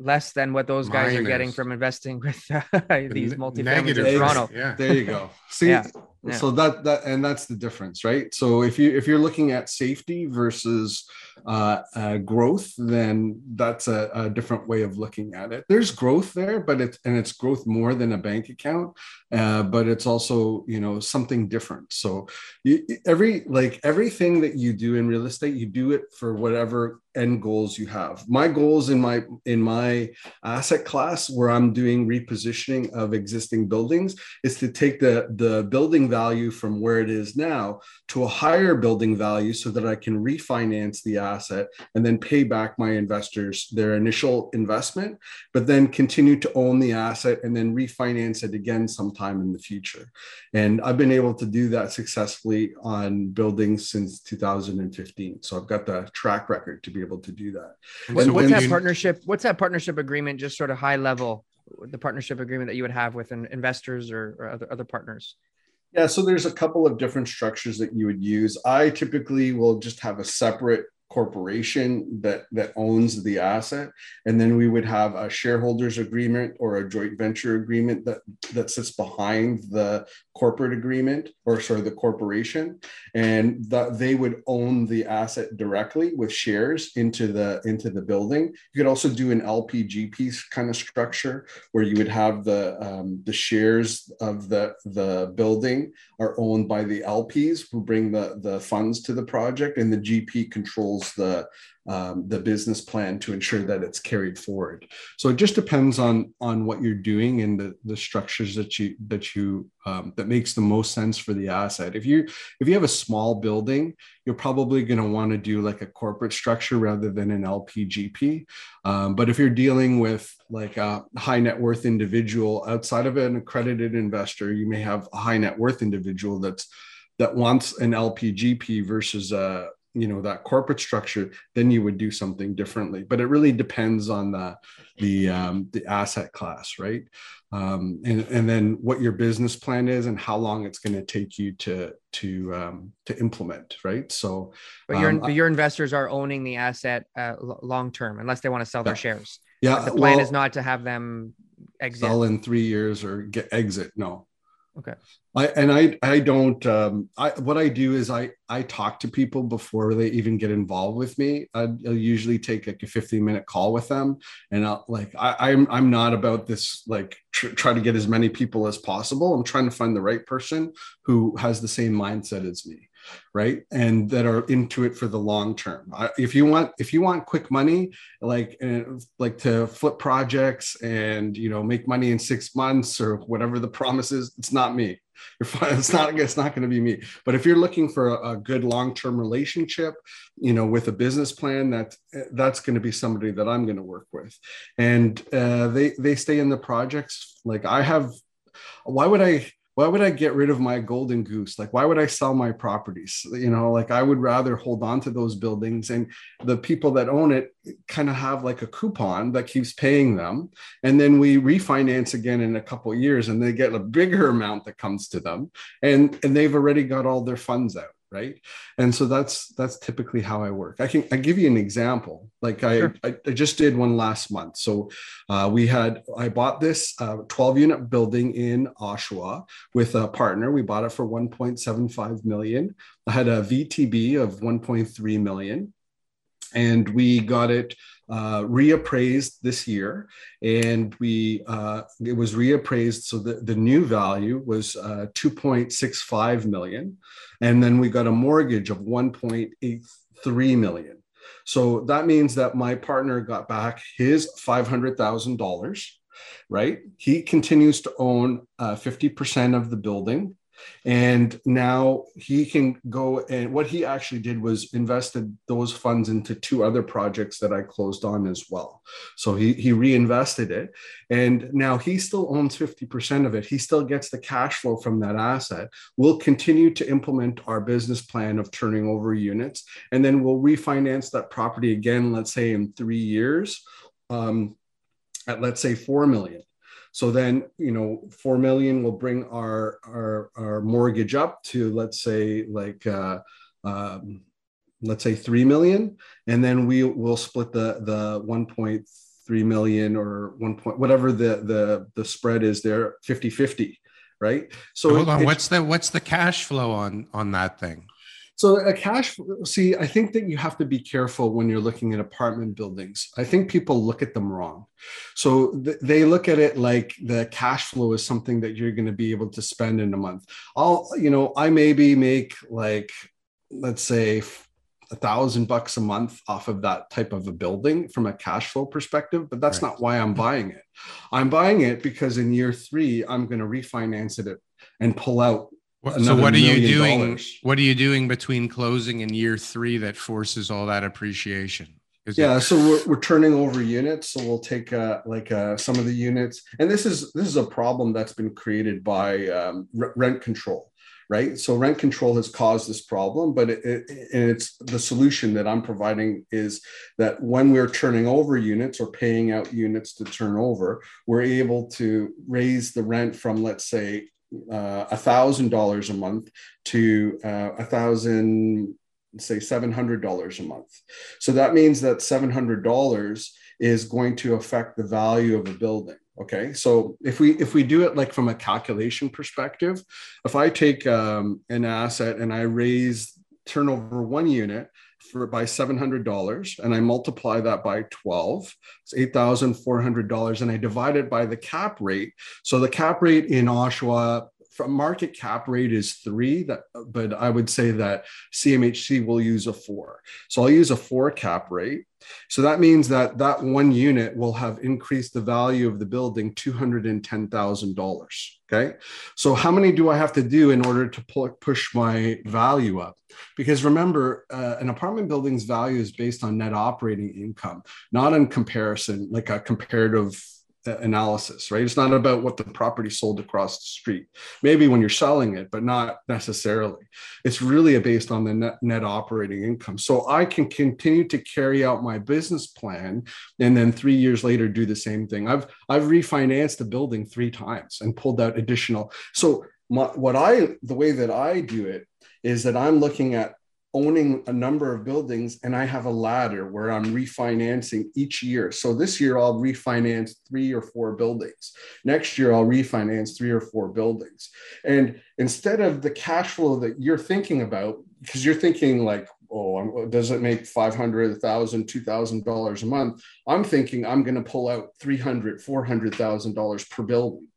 less than what those guys Minus. are getting from investing with uh, [LAUGHS] these multifamilies in Toronto. Yeah. There you go. [LAUGHS] See, yeah. Yeah. so that that and that's the difference, right? So if you if you're looking at safety versus uh, uh, growth, then that's a, a, different way of looking at it. There's growth there, but it's and it's growth more than a bank account, uh, but it's also you know something different. So you, every like everything that you do in real estate, you do it for whatever end goals you have. My goals in my in my asset class, where I'm doing repositioning of existing buildings, is to take the the building value from where it is now to a higher building value, so that I can refinance the asset and then pay back my investors their initial investment, but then continue to own the asset and then refinance it again sometime in the future. And I've been able to do that successfully on buildings since 2015. So I've got the track record to be able to do that. What, what's that partnership? What's that partnership agreement? Just sort of high level, the partnership agreement that you would have with investors or, or other, other partners. Yeah, so there's a couple of different structures that you would use. I typically will just have a separate corporation that that owns the asset. And then we would have a shareholders agreement or a joint venture agreement that that sits behind the corporate agreement or sorry the corporation. And that they would own the asset directly with shares into the into the building. You could also do an lpgp kind of structure where you would have the um, the shares of the the building are owned by the lps who bring the the funds to the project and the gp controls the um, the business plan to ensure that it's carried forward. So it just depends on on what you're doing and the the structures that you that you um, that makes the most sense for the asset. If you if you have a small building, you're probably going to want to do like a corporate structure rather than an LPGP. Um, but if you're dealing with like a high net worth individual outside of an accredited investor, you may have a high net worth individual that's that wants an LPGP versus a you know that corporate structure then you would do something differently. But it really depends on the the um, the asset class right? Um, and and then what your business plan is and how long it's going to take you to to um, to implement right? So but your, um, your investors are owning the asset uh, long term unless they want to sell their shares. Yeah but the plan well, is not to have them exit. sell in three years or get exit no Okay. I and I I don't um I what I do is I I talk to people before they even get involved with me. I, will usually take like a 15 minute call with them and I'll like I, I'm I'm not about this like tr- try to get as many people as possible. I'm trying to find the right person who has the same mindset as me right and that are into it for the long term if you want if you want quick money like uh, like to flip projects and you know make money in six months or whatever the promise is it's not me. [LAUGHS] It's not, it's not going to be me. But if you're looking for a, a good long-term relationship, you know, with a business plan, that that's going to be somebody that I'm going to work with. And uh, they they stay in the projects. Like I have, why would I? Why would I get rid of my golden goose? Like, why would I sell my properties? You know, like I would rather hold on to those buildings and the people that own it kind of have like a coupon that keeps paying them. And then we refinance again in a couple years and they get a bigger amount that comes to them. And, and they've already got all their funds out right? And so that's that's typically how i work. I can i give you an example. Like I, sure. I, I just did one last month. So uh, we had i bought this uh, 12 unit building in oshawa with a partner. We bought it for 1.75 million. I had a vtb of 1.3 million and we got it uh, reappraised this year, and we uh, it was reappraised. So the, the new value was uh, 2.65 million, and then we got a mortgage of 1.83 million. So that means that my partner got back his $500,000, right? He continues to own 50% uh, of the building and now he can go and what he actually did was invested those funds into two other projects that I closed on as well. So he, he reinvested it. And now he still owns 50% of it. He still gets the cash flow from that asset. We'll continue to implement our business plan of turning over units. And then we'll refinance that property again, let's say in three years. Um, at let's say 4 million so then, you know, four million will bring our our, our mortgage up to let's say like uh, um, let's say three million, and then we will split the the one point three million or one point whatever the the the spread is there 50 50 right? So hold it, on what's the what's the cash flow on on that thing so a cash, see, I think that you have to be careful when you're looking at apartment buildings. I think people look at them wrong. So th- they look at it like the cash flow is something that you're going to be able to spend in a month. I'll, you know, I maybe make like, let's say a thousand bucks a month off of that type of a building from a cash flow perspective, but that's right. not why I'm buying it. I'm buying it because in year three, I'm going to refinance it and pull out so what are you doing? Dollars. What are you doing between closing and year three that forces all that appreciation? Is yeah, it- so we're, we're turning over units. So we'll take uh, like uh, some of the units, and this is this is a problem that's been created by um, rent control, right? So rent control has caused this problem, but it, it, it's the solution that I'm providing is that when we're turning over units or paying out units to turn over, we're able to raise the rent from let's say a thousand dollars a month to uh, a thousand say seven hundred dollars a month. So that means that seven hundred dollars is going to affect the value of a building okay? So if we if we do it like from a calculation perspective if i take um, an asset and i raise turnover one unit for by $700 and I multiply that by 12, it's $8,400 and I divide it by the cap rate. So the cap rate in Oshawa from market cap rate is three that but i would say that cmhc will use a four. So i'll use a four cap rate. So that means that that one unit will have increased the value of the building $210000 okay? So how many do i have to do in order to push my value up? Because remember uh, an apartment building's value is based on net operating income not in comparison like a comparative analysis, right? It's not about what the property sold across the street. Maybe when you're selling it, but not necessarily. It's really based on the net, net operating income. So I can continue to carry out my business plan and then three years later do the same thing. I've I've refinanced the building three times and pulled out additional. So my, what I the way that I do it is that I'm looking at owning a number of buildings and I have a ladder where I'm refinancing each year. So this year I'll refinance three or four buildings. Next year I'll refinance three or four buildings. And instead of the cash flow that you're thinking about, because you're thinking like, oh, does it make 500, 1000, 2000 dollars a month? I'm thinking I'm going to pull out 300, 400,000 dollars per building.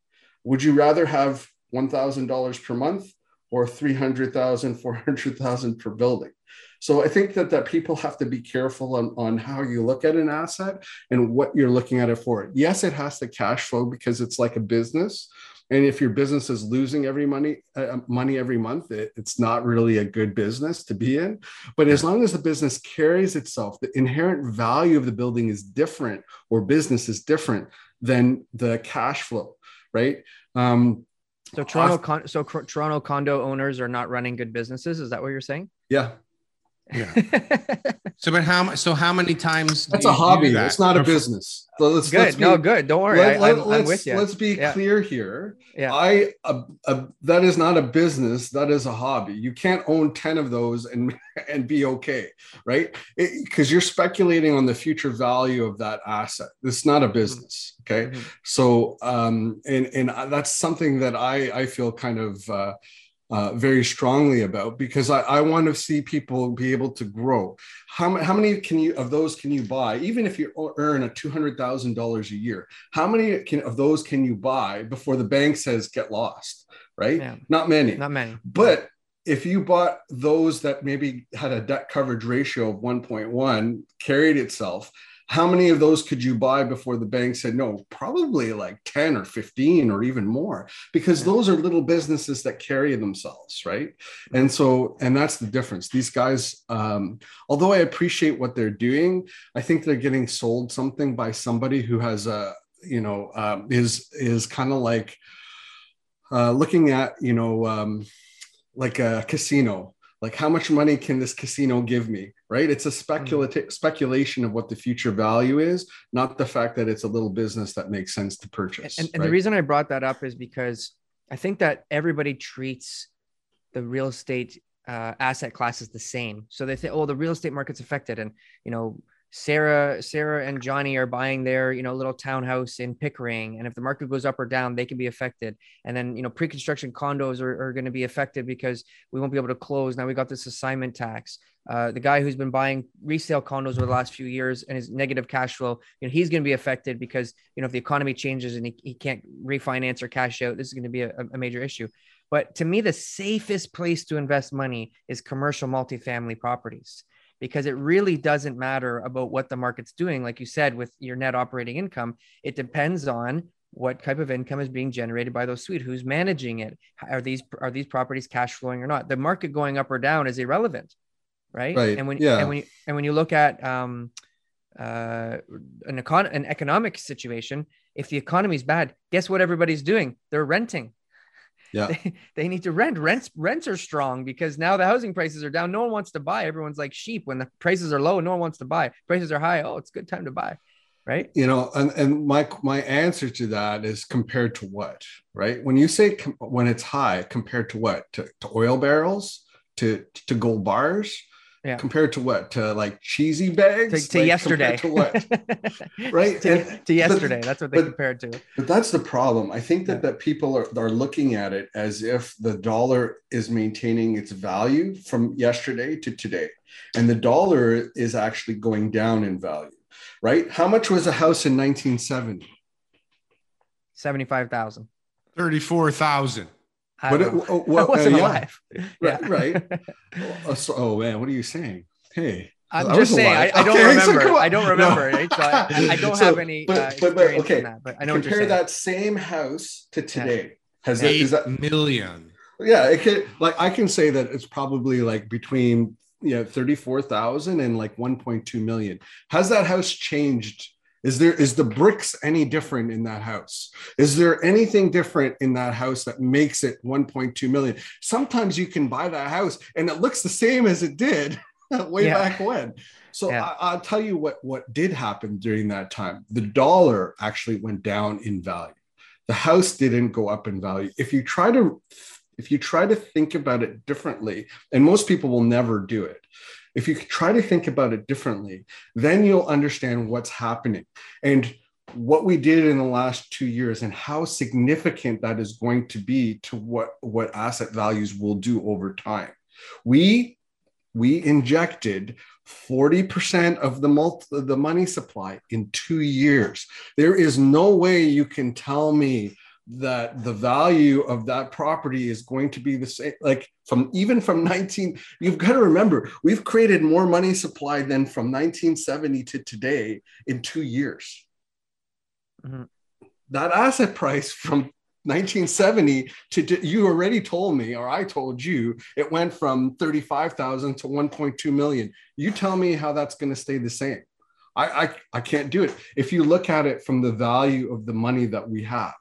Would you rather have $1,000 per month or 300,000, 400,000 per building. So I think that, that people have to be careful on, on how you look at an asset and what you're looking at it for. Yes, it has to cash flow because it's like a business. And if your business is losing every money uh, money every month, it, it's not really a good business to be in. But as long as the business carries itself, the inherent value of the building is different or business is different than the cash flow, right? Um, so Toronto, con- so Toronto condo owners are not running good businesses. Is that what you're saying? Yeah. Yeah. [LAUGHS] so, but how so? How many times? That's a hobby. That? It's not a business. So let's, good. Let's be, no, good. Don't worry. Let, I, am with you. Let's be yeah. clear here. Yeah. I a, a, that is not a business. That is a hobby. You can't own ten of those and [LAUGHS] and be okay, right? Because you're speculating on the future value of that asset. It's not a mm-hmm. business. Okay. Mm-hmm. So, um, and and that's something that I I feel kind of. Uh, uh, very strongly about because I, I want to see people be able to grow. How, how many can you of those can you buy? Even if you earn a two hundred thousand dollars a year, how many can, of those can you buy before the bank says get lost? Right? Yeah. Not many. Not many. But if you bought those that maybe had a debt coverage ratio of 1.1 carried itself how many of those could you buy before the bank said no probably like 10 or 15 or even more because those are little businesses that carry themselves right? And so and that's the difference. These guys um, although i appreciate what they're doing i think they're getting sold something by somebody who has a you know um, is is kind of like uh, looking at you know um, like a casino like how much money can this casino give me right it's a speculative mm-hmm. speculation of what the future value is not the fact that it's a little business that makes sense to purchase and, and right? the reason i brought that up is because i think that everybody treats the real estate uh, asset classes the same so they think oh the real estate market's affected and you know Sarah, Sarah and Johnny are buying their, you know, little townhouse in Pickering. And if the market goes up or down, they can be affected. And then, you know, pre-construction condos are, are going to be affected because we won't be able to close. Now we got this assignment tax. Uh, the guy who's been buying resale condos over the last few years and his negative cash flow, you know, he's going to be affected because, you know, if the economy changes and he, he can't refinance or cash out, this is going to be a, a major issue. But to me, the safest place to invest money is commercial multifamily properties because it really doesn't matter about what the market's doing. Like you said, with your net operating income, it depends on what type of income is being generated by those suite who's managing it are these are these properties cash flowing or not the market going up or down is irrelevant right, right. and when yeah. and when you, and when you look at um uh an econ an economic situation if the economy is bad guess what everybody's doing they're renting yeah. They, [LAUGHS] they need to rent. Rents rents are strong because now the housing prices are down. No one wants to buy. Everyone's like sheep. When the prices are low, no one wants to buy. Prices are high. Oh, it's a good time to buy. Right. You know, and, and my my answer to that is compared to what? Right. When you say com- when it's high, compared to what? To, to oil barrels, to to gold bars, yeah. compared to what? To like cheesy bags? To, to like, yesterday. to what? [LAUGHS] Right? To, and, to yesterday. But, that's what they but, compared to. but that's the problem. I think that yeah. that people are, are looking at it as if the dollar is maintaining its value from yesterday to today. And the dollar is actually going down in value right? How much was a house in 1970 75000 34000 I But it, don't oh, [LAUGHS] I uh, wasn't yeah. alive. [LAUGHS] Right, right. [LAUGHS] Oh, so- oh man, what are you saying? Hey, I'm I just saying, I. I don't Okay, so remember. come on. I don't No. remember. Right? So I, I don't So, have any but- uh, but- but, experience okay, in that. But I know what you're Compare that same house to today. Has that, Eight is that million. yeah, it can like I can say that it's probably like between you know 34,000 and like 1.2 million. Has that house changed? Is there is the bricks any different in that house? Is there anything different in that house that makes it 1.2 million? Sometimes you can buy that house and it looks the same as it did [LAUGHS] way Yeah. back when. So Yeah. I, I'll tell you what what did happen during that time. The dollar actually went down in value. The house didn't go up in value. If you try to if you try to think about it differently, and most people will never do it, if you try to think about it differently, then you'll understand what's happening and what we did in the last two years and how significant that is going to be to what, what asset values will do over time. We we injected 40% of the multi, the money supply in two years. There is no way you can tell me that the value of that property is going to be the same like from even from 19 you've got to remember we've created more money supply than from 1970 to today in two years. Mhm. that asset price from 1970 to, to- you already told me or i told you it went from 35000 to 1.2 million. You tell me how that's going to stay the same I, I i can't do it. If you look at it from the value of the money that we have.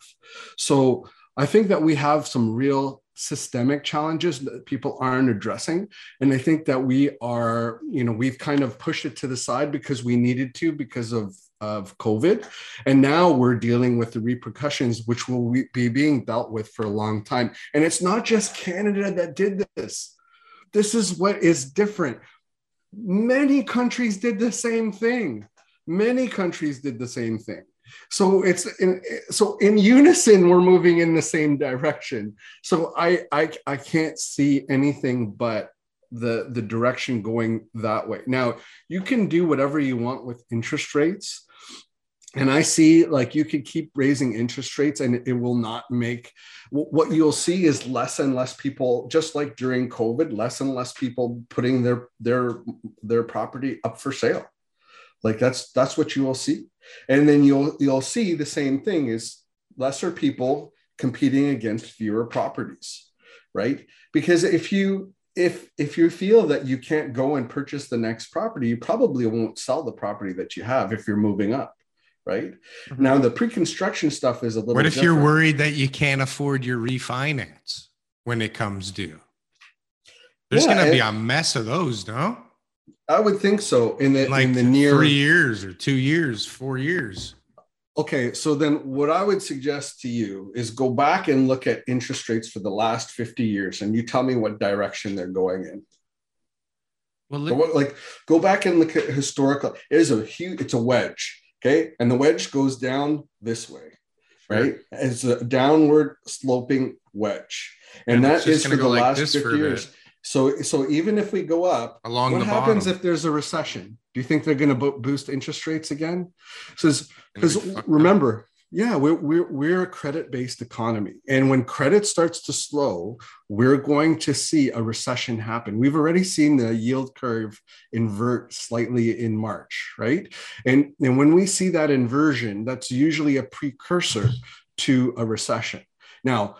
So i think that we have some real systemic challenges that people aren't addressing. And i think that we are you know we've kind of pushed it to the side because we needed to because of of covid. And now we're dealing with the repercussions which will be being dealt with for a long time. And it's not just canada that did this. This is what is different many countries did the same thing. Many countries did the same thing. So it's in so in unison we're moving in the same direction. So i i, I can't see anything but the the direction going that way. Now you can do whatever you want with interest rates and i see like you could keep raising interest rates and it will not make what you'll see is less and less people just like during covid less and less people putting their their their property up for sale. Like that's that's what you will see. And then you'll you'll see the same thing is lesser people competing against fewer properties right? Because if you if if you feel that you can't go and purchase the next property you probably won't sell the property that you have if you're moving up right Mhm. now the pre-construction stuff is a little What if you're worried that you can't afford your refinance when it comes due? There's Yeah, going to be a mess of those, no? i would think so in the Like in the near three years or two years, four years. Okay, so then what I would suggest to you is go back and look at interest rates for the last 50 years and you tell me what direction they're going in. Well, So what- like go back and look at historical. It is a huge, it's a wedge. Okay. And the wedge goes down this way, right? It's a downward sloping wedge. And, that is for the like last this 50 years. bit. So, so even if we go up, along what happens bottom. if there's a recession? Do you think they're going to bo- boost interest rates again? Because remember, yeah, we're, we're we're a credit-based economy, and when credit starts to slow, we're going to see a recession happen. We've already seen the yield curve invert slightly in March, right? And and when we see that inversion, that's usually a precursor to a recession. Now,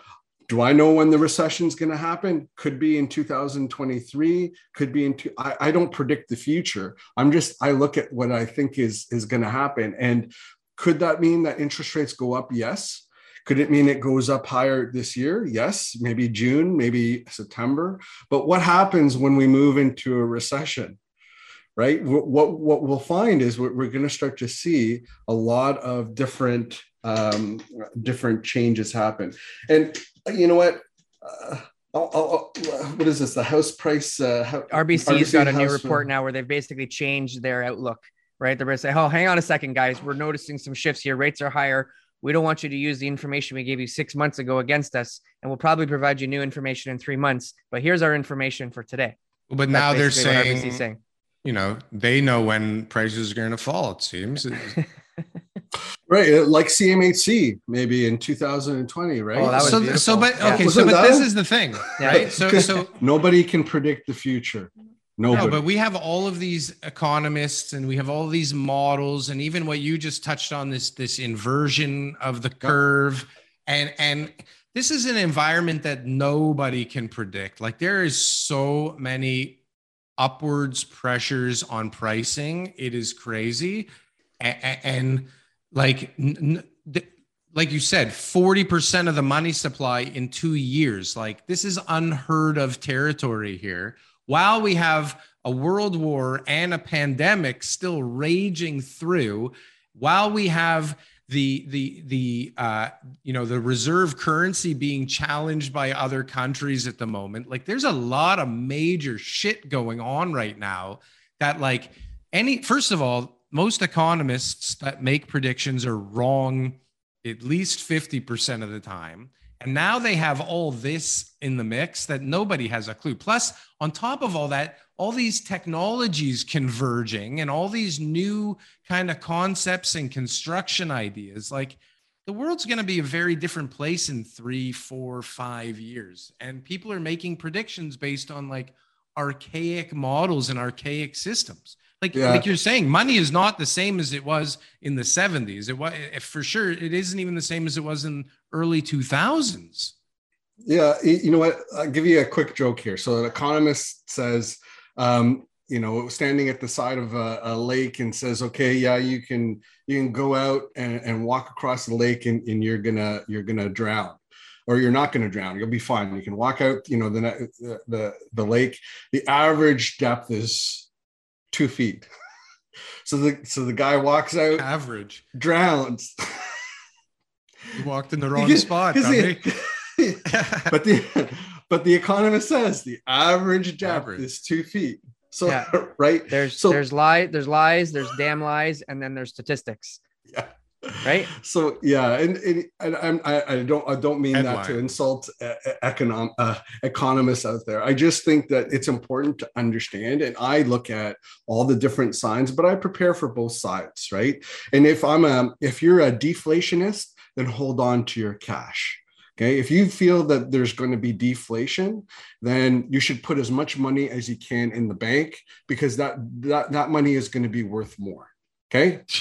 do I know when the recession is going to happen? Could be in 2023. Could be in. Two, I, I don't predict the future. I'm just. I look at what I think is is going to happen. And could that mean that interest rates go up? Yes. Could it mean it goes up higher this year? Yes. Maybe June. Maybe September. But what happens when we move into a recession? Right. What what, we'll find is we're, going to start to see a lot of different um, different changes happen. And you know what? Uh, I'll, I'll, I'll- what is this? The house price? Uh, how- RBC's got a new report now where they've basically changed their outlook, right? They're going to say, oh, hang on a second, guys. We're noticing some shifts here. Rates are higher. We don't want you to use the information we gave you six months ago against us. And we'll probably provide you new information in three months. But here's our information for today. but That's now they're basically what RBC's saying, saying. you know, they know when prices are going to fall, it seems. [LAUGHS] Right, uh, like CMHC maybe in 2020, right? Oh, so, beautiful. so, but Yeah. okay, so, but this is the thing, right? So, [LAUGHS] so nobody can predict the future. Nobody. No, but we have all of these economists and we have all these models and even what you just touched on this this inversion of the curve and and this is an environment that nobody can predict. Like there is so many upwards pressures on pricing. It is crazy. And, and like n- n- like you said, 40% of the money supply in 2 years. Like this is unheard of territory here while we have a world war and a pandemic still raging through, while we have the the the uh, you know the reserve currency being challenged by other countries at the moment, like there's a lot of major shit going on right now. That like any first of all, most economists that make predictions are wrong at least 50% of the time. And now they have all this in the mix that nobody has a clue. Plus, on top of all that, all these technologies converging and all these new kind of concepts and construction ideas. Like the world's going to be a very different place in three, four, five years. And people are making predictions based on like archaic models and archaic systems. Like, Yeah. like you're saying, money is not the same as it was in the 70s. It was for sure. It isn't even the same as it was in early 2000s. Yeah, you know what? I'll give you a quick joke here. So, an economist says, um, you know, standing at the side of a, a lake and says, "Okay, yeah, you can you can go out and, and walk across the lake, and, and you're gonna you're gonna drown." Or you're not going to drown. You'll be fine. You can walk out. You know the the the, the lake. The average depth is two feet. [LAUGHS] So the so the guy walks out, Average. drowns. [LAUGHS] You walked in the wrong spot, because dummy. the- [LAUGHS] but the but the economist says the average depth Average. is two feet. So Yeah. [LAUGHS] right, There's So- there's lie there's lies there's damn lies and then there's statistics. yeah. Right? So yeah, and, and, and I'm, I, I don't I don't mean that to insult uh, econom, uh, economists out there. I just think that it's important to understand, and I look at all the different signs, but I prepare for both sides, right? And if I'm a if you're a deflationist, then hold on to your cash. Okay. If you feel that there's going to be deflation, then you should put as much money as you can in the bank because that that, that money is going to be worth more. Okay. [LAUGHS]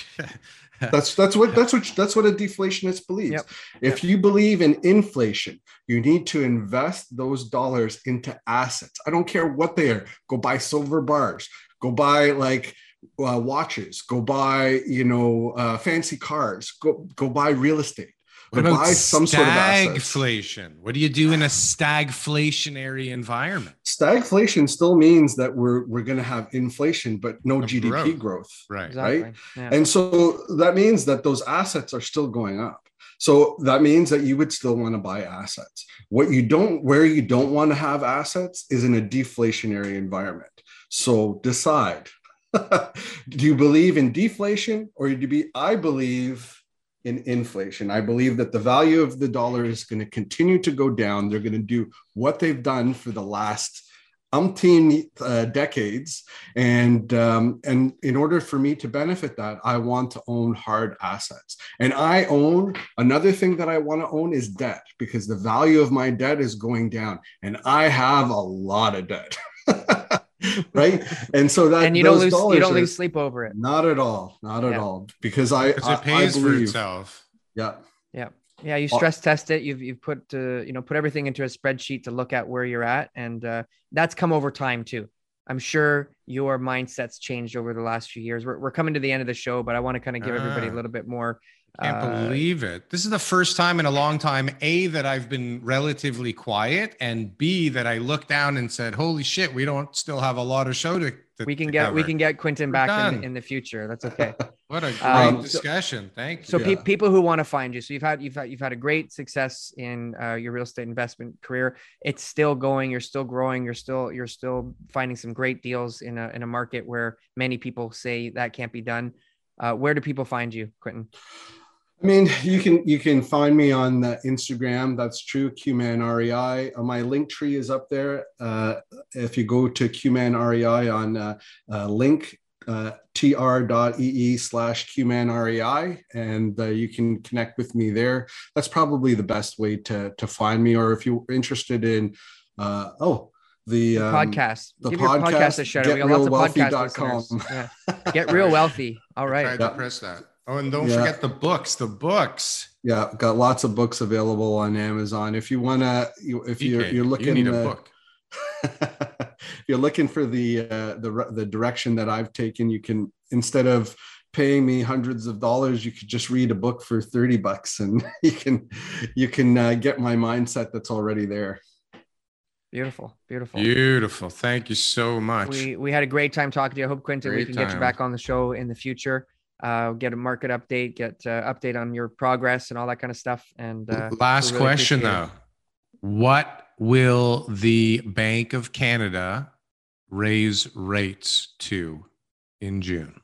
That's that's what that's what that's what a deflationist believes. Yep. If you believe in inflation, you need to invest those dollars into assets. I don't care what they are. Go buy silver bars. Go buy like uh, watches. Go buy you know uh, fancy cars. Go go buy real estate. What about buy some sort of assets. stagflation? What do you do in a stagflationary environment? Stagflation still means that we're we're going to have inflation, but no Of GDP growth. growth. Right. Exactly. Yeah. And so that means that those assets are still going up. So that means that you would still want to buy assets. What you don't, where you don't want to have assets is in a deflationary environment. So decide [LAUGHS] do you believe in deflation or do you be, I believe in inflation. I believe that the value of the dollar is going to continue to go down. They're going to do what they've done for the last umpteen uh, decades and um, and in order for me to benefit that i want to own hard assets and i own another thing that i want to own is debt because the value of my debt is going down and i have a lot of debt [LAUGHS] [LAUGHS] right and so that and you don't lose you don't are- lose sleep over it. not at all not at Yeah. all because i Because I, it pays I for believe itself. yeah Yeah, Yeah. you stress test it. You've you've put uh, you know put everything into a spreadsheet to look at where you're at, and uh, that's come over time too. I'm sure your mindset's changed over the last few years. We're, we're coming to the end of the show, but I want to kind of give everybody a Ah. little bit more. I can't uh, believe it. This is the first time in a long time, A, that I've been relatively quiet, and B, that I looked down and said, Holy shit, we don't still have a lot of show to, to we can to get we can get Quentin We're back in, in the future. That's okay. [LAUGHS] What a great Um, so- discussion. Thank you. So pe- people who want to find you, so you've had you've had you've had a great success in uh, your real estate investment career. It's still going. You're still growing. You're still you're still finding some great deals in a in a market where many people say that can't be done. Uh, where do people find you, Quentin? I mean, you can you can find me on the Instagram. That's true, QMan REI. Uh, my link tree is up there. Uh, if you go to QMan REI on uh, uh, link uh, tr.ee slash qmanrei and uh, you can connect with me there that's probably the best way to to find me or if you're interested in uh, oh the, The um, podcast. the Give podcast podcast, a shout out. We got lots of podcast listeners. Yeah. Get real wealthy. [LAUGHS] all right I tried Yeah. to press that. Oh, and don't Yeah. forget the books. The books. yeah got lots of books available on amazon if you want to you, if you're, you're looking you need a uh, book. if [LAUGHS] you're looking for the uh, the the direction that I've taken, you can instead of paying me hundreds of dollars, you could just read a book for thirty bucks, and [LAUGHS] you can you can uh, get my mindset that's already there. Beautiful. Beautiful. Beautiful. Thank you so much. We we had a great time talking to you. I hope Quentin we Great can get you back on the show in the future. Uh, get a market update, get uh, update on your progress and all that kind of stuff. And uh, Last really question appreciate though. What will the Bank of Canada raise rates to in June?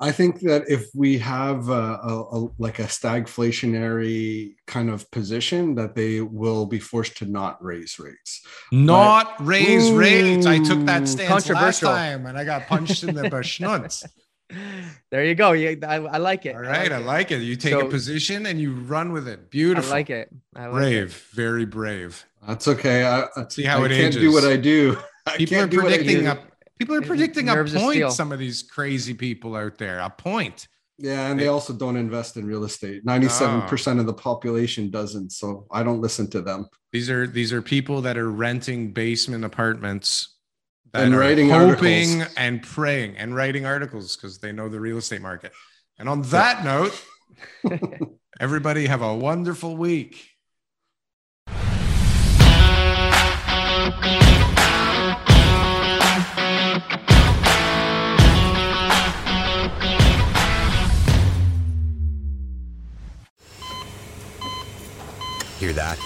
I think that if we have a, a, a like a stagflationary kind of position, that they will be forced to not raise rates. Not raise rates. I took that stance last controversial. time and I got punched in the [LAUGHS] schnutz. There you go. You, I, I like it. All right, I it. like it. You take So- a position and you run with it. I Beautiful. like it. I like it. brave, very brave. That's okay. I, I- See how I it can't do what I do. People are can't do predicting do. a people are predicting a nerves of point. Some of these crazy people out there, a point. Yeah, and they also don't invest in real estate. Ninety-seven percent of the population doesn't, so I don't listen to them. These are these are people that are renting basement apartments that And are writing hoping articles. and praying and writing articles because they know the real estate market. And on that note, [LAUGHS] everybody have a wonderful week. Hear that?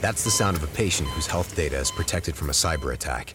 That's the sound of a patient whose health data is protected from a cyber attack.